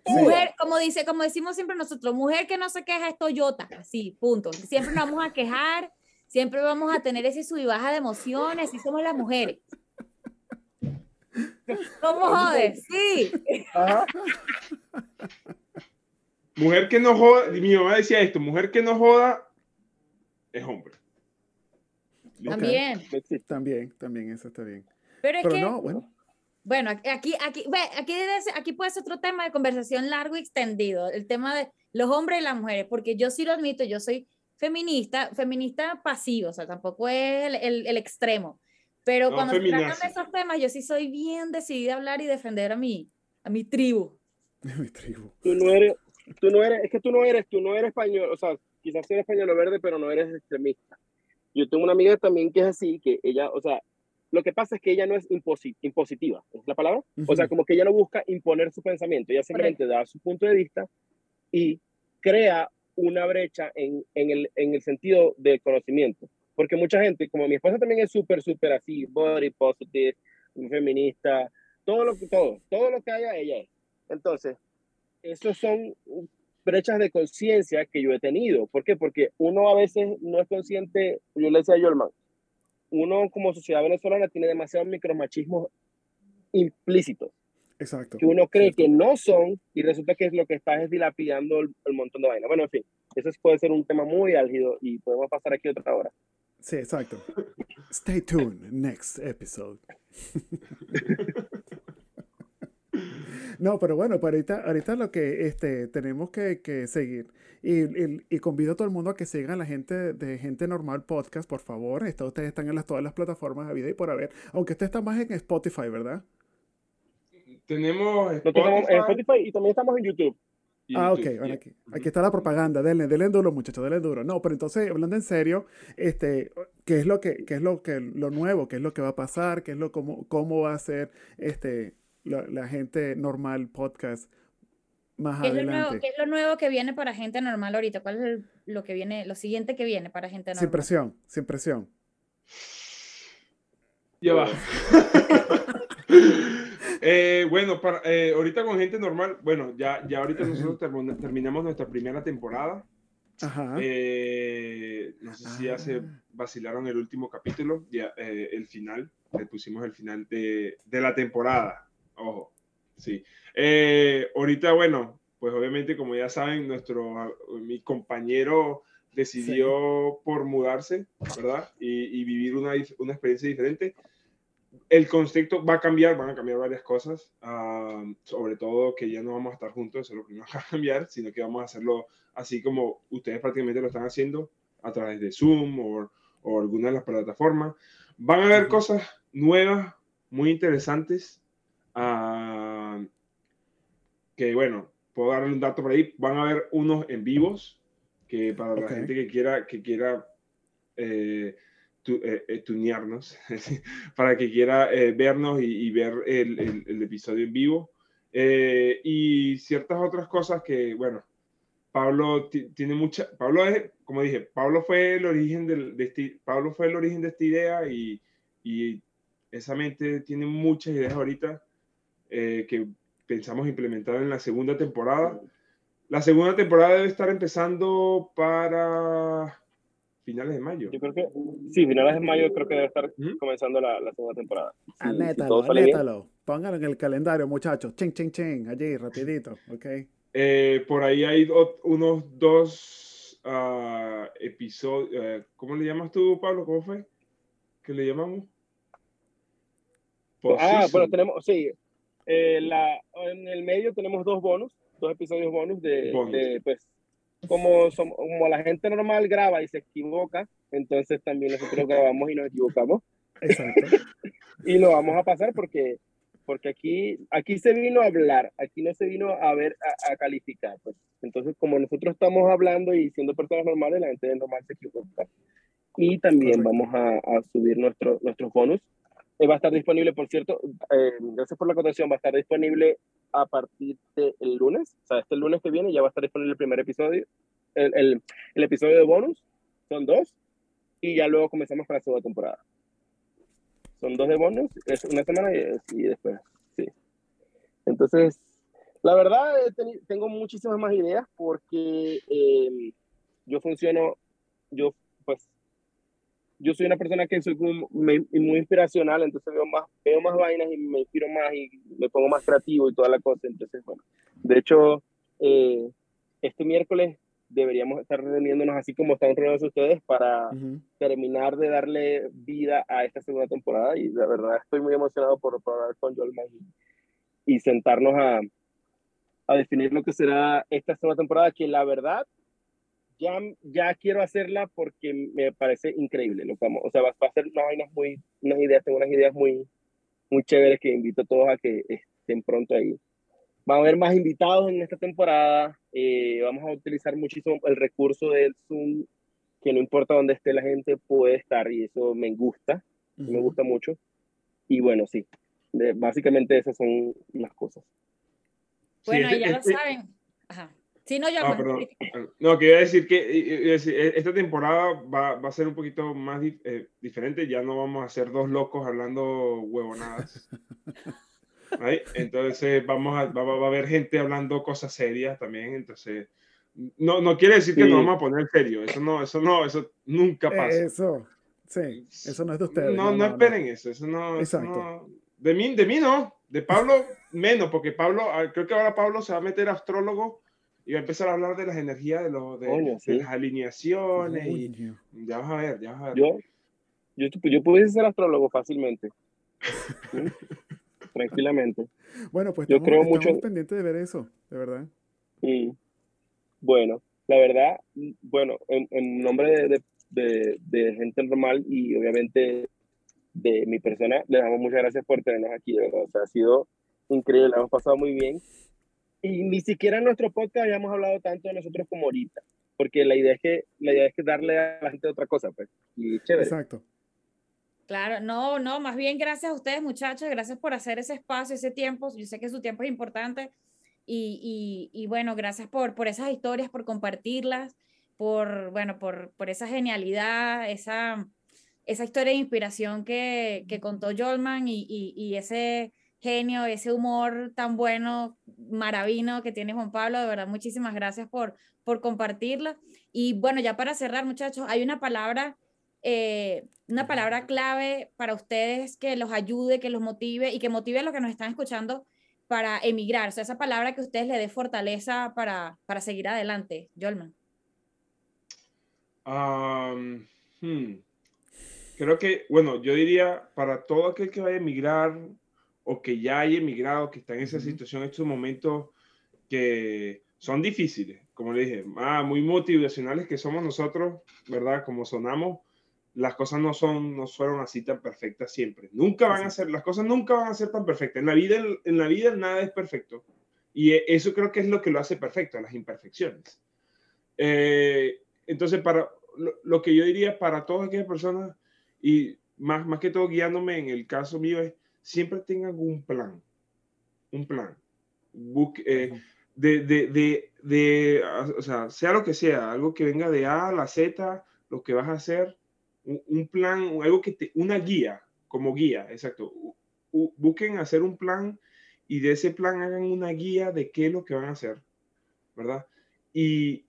Speaker 1: Mujer, como dice, como decimos siempre nosotros, mujer que no se queja es Toyota, así, punto. Siempre nos vamos a quejar, siempre vamos a tener ese sub y baja de emociones, y somos las mujeres. ¿Cómo jodes? Sí.
Speaker 4: Mujer que no joda, mi mamá decía esto, mujer que no joda es hombre.
Speaker 1: También.
Speaker 2: También, también, eso está bien.
Speaker 1: Pero es que, no, bueno. Bueno, aquí, aquí, aquí, aquí puede ser otro tema de conversación largo y extendido, el tema de los hombres y las mujeres, porque yo sí lo admito, yo soy feminista, feminista pasivo, o sea, tampoco es el, el, extremo, pero cuando se tratan de esos temas, yo sí soy bien decidida a hablar y defender a mi, a mi tribu.
Speaker 2: mi tribu.
Speaker 3: Tú no eres, tú no eres, es que tú no eres, tú no eres español, o sea, quizás eres español verde, pero no eres extremista. Yo tengo una amiga también que es así, que ella, o sea, lo que pasa es que ella no es impositiva, ¿es la palabra? O sea, como que ella no busca imponer su pensamiento, ella simplemente da su punto de vista y crea una brecha en, en, el, en el sentido del conocimiento. Porque mucha gente, como mi esposa también es súper, súper así, body positive, feminista, todo lo que, todo, todo lo que haya, ella es. Entonces, esos son brechas de conciencia que yo he tenido. ¿Por qué? Porque uno a veces no es consciente, yo le decía a Yolman, uno como sociedad venezolana tiene demasiados micromachismos implícitos.
Speaker 2: Exacto.
Speaker 3: Que uno cree que no son y resulta que es lo que está es dilapidando el, montón de vaina. Bueno, en fin, eso puede ser un tema muy álgido y podemos pasar aquí otra hora.
Speaker 2: Sí, exacto. Stay tuned, next episode. No, pero bueno, para ahorita, ahorita lo que este, tenemos que, que seguir. Y, y, convido a todo el mundo a que sigan a la gente de Gente Normal Podcast, por favor. Está, ustedes están en las, todas las plataformas de vida y por haber. Aunque usted está más en Spotify, ¿verdad?
Speaker 4: Tenemos
Speaker 3: Spotify, y también estamos en YouTube.
Speaker 2: Ah, ok, bueno, aquí, aquí, está la propaganda, denle, denle duro, muchachos, denle duro. No, pero entonces, hablando en serio, este, ¿qué es lo que, qué es lo que, lo nuevo, qué es lo que va a pasar, qué es lo, cómo, cómo va a ser, este, la, gente normal podcast más
Speaker 1: ¿Qué
Speaker 2: adelante.
Speaker 1: Es lo nuevo, ¿Qué es lo nuevo que viene para gente normal ahorita? ¿Cuál es lo que viene, lo siguiente que viene para gente normal?
Speaker 2: Sin presión, sin presión.
Speaker 4: Ya va. Eh, bueno, para, eh, ahorita con gente normal, bueno, ya, ya ahorita nosotros terminamos nuestra primera temporada. Ajá. Eh, no sé si ya se ah. vacilaron el último capítulo, ya, el final, le pusimos el final de, de la temporada. Ojo, sí. Eh, ahorita, bueno, pues obviamente, como ya saben, nuestro, mi compañero decidió por mudarse, ¿verdad? Y, vivir una, una, experiencia diferente. El concepto va a cambiar, van a cambiar varias cosas, sobre todo que ya no vamos a estar juntos, eso es lo que no va a cambiar, sino que vamos a hacerlo así como ustedes prácticamente lo están haciendo, a través de Zoom o, o alguna de las plataformas. Van a haber cosas nuevas, muy interesantes. Ah, que bueno, puedo darle un dato por ahí. Van a haber unos en vivos que para la gente que quiera, que quiera eh, eh, eh, tunearnos, para que quiera vernos y, ver el, el, episodio en vivo. y ciertas otras cosas que, bueno, Pablo tiene mucha, Pablo es, como dije, Pablo fue el origen de, este, Pablo fue el origen de esta idea y, y esa mente tiene muchas ideas ahorita que pensamos implementar en la segunda temporada. La segunda temporada debe estar empezando para finales de mayo.
Speaker 3: Yo creo que sí, finales de mayo creo que debe estar comenzando la, la, segunda temporada.
Speaker 2: anétalo, anétalo. Pónganlo en el calendario, muchachos. Ching, ching, ching. Allí, rapidito, ¿ok?
Speaker 4: Eh, por ahí hay unos dos uh, episodios. Uh, ¿Cómo le llamas tú, Pablo? ¿Cómo fue? ¿Qué le llamamos?
Speaker 3: ah, bueno, tenemos, sí. Eh, la, en el medio tenemos dos bonus, dos episodios bonus de, de pues, como, como la gente normal graba y se equivoca, entonces también nosotros grabamos y nos equivocamos. Exacto. y lo vamos a pasar porque, porque aquí, aquí se vino a hablar, aquí no se vino a ver, a, calificar. Pues. Entonces, como nosotros estamos hablando y siendo personas normales, la gente normal se equivoca. Y también vamos a, a, subir nuestro, nuestros bonus. Eh, va a estar disponible, por cierto, eh, gracias por la cotación, va a estar disponible a partir del lunes, o sea, este lunes que viene ya va a estar disponible el primer episodio, el, el, el episodio de bonus, son dos, y ya luego comenzamos con la segunda temporada. Son dos de bonus, es una semana y, después, sí. Entonces, la verdad, tengo muchísimas más ideas porque eh, yo funciono, yo pues yo soy una persona que soy muy, muy, inspiracional, entonces veo más, veo más vainas y me inspiro más y me pongo más creativo y toda la cosa. Entonces, bueno, de hecho, eh, este miércoles deberíamos estar reuniéndonos así como están reunidos ustedes para terminar de darle vida a esta segunda temporada y la verdad estoy muy emocionado por, hablar con Joel y, y sentarnos a, a definir lo que será esta segunda temporada que la verdad ya, ya quiero hacerla porque me parece increíble. Lo vamos, o sea, va, a ser unas vainas muy, unas ideas, tengo unas ideas muy, muy chéveres que invito a todos a que estén pronto ahí. Va a haber más invitados en esta temporada. Eh, vamos a utilizar muchísimo el recurso del Zoom, que no importa dónde esté la gente, puede estar y eso me gusta, me gusta mucho. Y bueno, sí, básicamente esas son las cosas.
Speaker 1: Bueno, ya lo saben. Ajá. Sí, no, ya.
Speaker 4: Ah, perdón. No, quería decir que esta temporada va, va, a ser un poquito más eh, diferente. Ya no vamos a ser dos locos hablando huevonadas. Entonces vamos a, va, va, a haber gente hablando cosas serias también. Entonces, no, no quiere decir que nos vamos a poner serio. Eso no, eso no, eso nunca pasa.
Speaker 2: Eso, sí, eso no es de ustedes.
Speaker 4: No, no, esperen eso. Eso no, Exacto. de, mí, de mí no. De Pablo menos, porque Pablo, ah, creo que ahora Pablo se va a meter astrólogo y va a empezar a hablar de las energías, de, lo, de, las alineaciones. Y, ya vas a ver, ya vas a ver.
Speaker 3: Yo, yo, yo pudiese ser astrólogo fácilmente. Tranquilamente.
Speaker 2: Bueno, pues yo creo mucho pendiente de ver eso, de verdad.
Speaker 3: Y, bueno, la verdad, bueno, en, nombre de, de, de, gente normal y obviamente de mi persona, le damos muchas gracias por tenernos aquí, de verdad. O sea, ha sido increíble, la hemos pasado muy bien y ni siquiera en nuestro podcast habíamos hablado tanto de nosotros como ahorita, porque la idea es que, la idea es que darle a la gente otra cosa, pues, y chévere.
Speaker 2: Exacto.
Speaker 1: Claro, no, no, más bien gracias a ustedes muchachos, gracias por hacer ese espacio, ese tiempo, yo sé que su tiempo es importante y, y, y bueno, gracias por, por esas historias, por compartirlas, por, bueno, por, por esa genialidad, esa, esa historia de inspiración que, que contó Jolman y, y ese genio, ese humor tan bueno, maravino que tiene Juan Pablo. De verdad, muchísimas gracias por, por compartirla. Y bueno, ya para cerrar, muchachos, hay una palabra, eh, una palabra clave para ustedes que los ayude, que los motive y que motive a los que nos están escuchando para emigrar. O sea, esa palabra que ustedes le dé fortaleza para, para seguir adelante. Jolman.
Speaker 4: Hmm. Creo que, bueno, yo diría para todo aquel que vaya a emigrar, o que ya hay emigrado, que está en esa situación en estos momentos que son difíciles, como le dije, ah, muy motivacionales que somos nosotros, ¿verdad? Como sonamos, las cosas no son, no fueron así tan perfectas siempre. Nunca van a ser, las cosas nunca van a ser tan perfectas. En la vida, en la vida nada es perfecto. Y eso creo que es lo que lo hace perfecto, las imperfecciones. Eh, entonces, para lo, que yo diría para todas aquellas personas, y más, más que todo guiándome en el caso mío, es siempre tengan un plan. Un plan. Eh, de, de, de, de, o sea, sea lo que sea, algo que venga de A a la Z, lo que vas a hacer, un, plan, algo que te, una guía, como guía, exacto. busquen hacer un plan y de ese plan hagan una guía de qué es lo que van a hacer, ¿verdad? Y,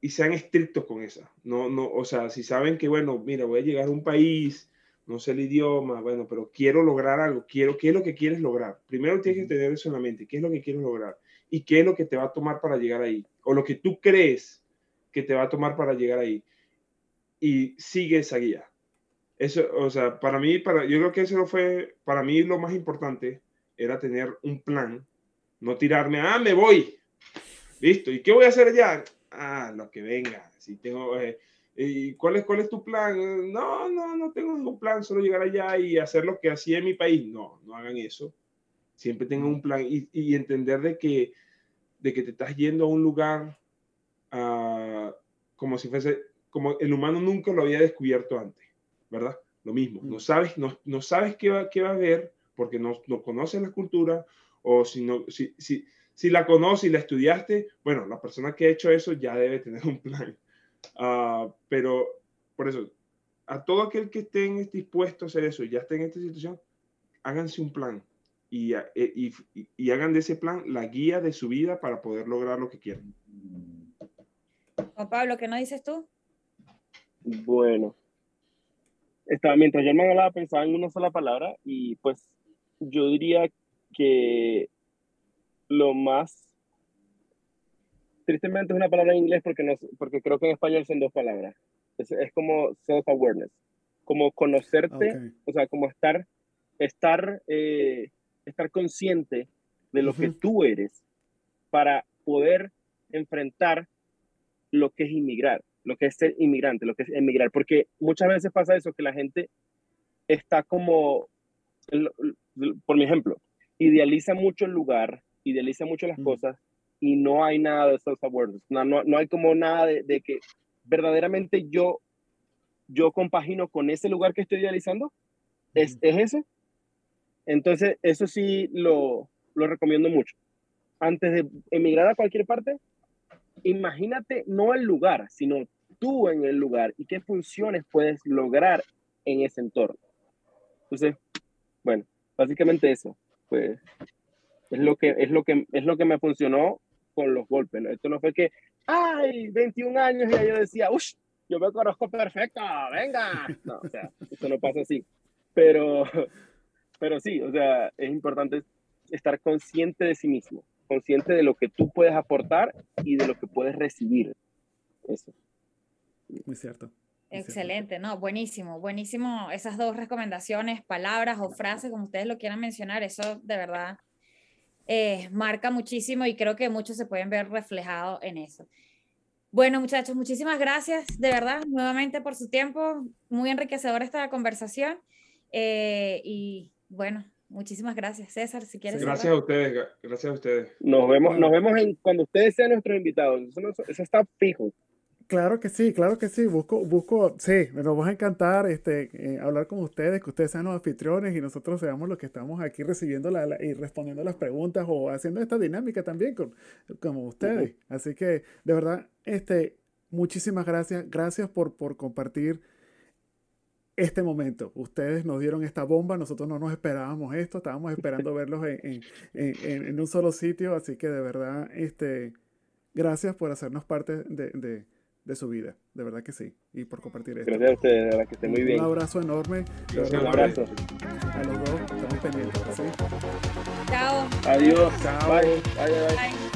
Speaker 4: y sean estrictos con esa. No, no, o sea, si saben que, bueno, mira, voy a llegar a un país, no sé el idioma, bueno, pero quiero lograr algo, quiero, ¿qué es lo que quieres lograr? Primero tienes que tener eso en la mente, ¿qué es lo que quieres lograr? ¿Y qué es lo que te va a tomar para llegar ahí? O lo que tú crees que te va a tomar para llegar ahí. Y sigue esa guía. Eso, o sea, para mí, para, yo creo que eso fue, para mí lo más importante era tener un plan, no tirarme, ah, me voy, listo, ¿y qué voy a hacer allá? Ah, lo que venga. Si tengo, eh, ¿Y cuál es, cuál es tu plan? No, no, no tengo ningún plan, solo llegar allá y hacer lo que hacía en mi país. No, no hagan eso. Siempre tengan un plan y, y entender de que, de que te estás yendo a un lugar uh, como si fuese, como el humano nunca lo había descubierto antes, ¿verdad? Lo mismo, no sabes, no, no sabes qué va, qué va a haber porque no, no conoces la cultura o si, no, si, si, si la conoces y la estudiaste, bueno, la persona que ha hecho eso ya debe tener un plan. Uh, pero por eso, a todo aquel que esté dispuesto a hacer eso y ya esté en esta situación, háganse un plan y, eh, y, y, hagan de ese plan la guía de su vida para poder lograr lo que quieran.
Speaker 1: Juan Pablo, ¿qué no dices tú?
Speaker 3: Bueno, estaba, mientras yo me hablaba pensaba en una sola palabra y pues yo diría que lo más, tristemente es una palabra en inglés porque, no, porque creo que en español son dos palabras. Es, es como self-awareness, como conocerte, o sea, como estar, estar, eh, estar consciente de lo que tú eres para poder enfrentar lo que es inmigrar, lo que es ser inmigrante, lo que es emigrar, porque muchas veces pasa eso, que la gente está como, por mi ejemplo, idealiza mucho el lugar, idealiza mucho las cosas y no hay nada de self-awareness. No, no, no, hay como nada de, que verdaderamente yo, yo compagino con ese lugar que estoy idealizando. ¿Es, mm. ¿es eso? Entonces, eso sí lo, lo recomiendo mucho. Antes de emigrar a cualquier parte, imagínate no el lugar, sino tú en el lugar y qué funciones puedes lograr en ese entorno. Entonces, bueno, básicamente eso, pues es lo que, es lo que, es lo que me funcionó con los golpes. ¿no? Esto no fue que, ay, 21 años y yo decía, uff, yo me conozco perfecto, venga. No, o sea, esto no pasa así. Pero, pero sí, o sea, es importante estar consciente de sí mismo, consciente de lo que tú puedes aportar y de lo que puedes recibir. Eso.
Speaker 2: Muy cierto.
Speaker 1: Excelente, no, buenísimo, buenísimo. Esas dos recomendaciones, palabras o frases, como ustedes lo quieran mencionar, eso de verdad eh, marca muchísimo y creo que muchos se pueden ver reflejados en eso. Bueno, muchachos, muchísimas gracias de verdad nuevamente por su tiempo. Muy enriquecedora esta conversación. Eh, y bueno, muchísimas gracias, César. Si quieres.
Speaker 4: gracias a ustedes, gracias a ustedes.
Speaker 3: Nos vemos, nos vemos en, cuando ustedes sean nuestros invitados. eso está fijo.
Speaker 2: Claro que sí, claro que sí. Busco, busco, sí, nos va a encantar este, eh, hablar con ustedes, que ustedes sean los anfitriones y nosotros seamos los que estamos aquí recibiendo la, y respondiendo las preguntas o haciendo esta dinámica también con, como ustedes. Así que, de verdad, este, muchísimas gracias. Gracias por, por compartir este momento. Ustedes nos dieron esta bomba, nosotros no nos esperábamos esto, estábamos esperando verlos en, en, en, en un solo sitio, así que de verdad, este, gracias por hacernos parte de de su vida. De verdad que sí. Y por compartir esto.
Speaker 3: Gracias a ustedes, de verdad que esté muy bien.
Speaker 2: Un abrazo enorme.
Speaker 3: Un abrazo.
Speaker 2: A los dos, estamos pendientes.
Speaker 1: Chao.
Speaker 3: Adiós.
Speaker 2: Chao.
Speaker 3: bye, bye. bye.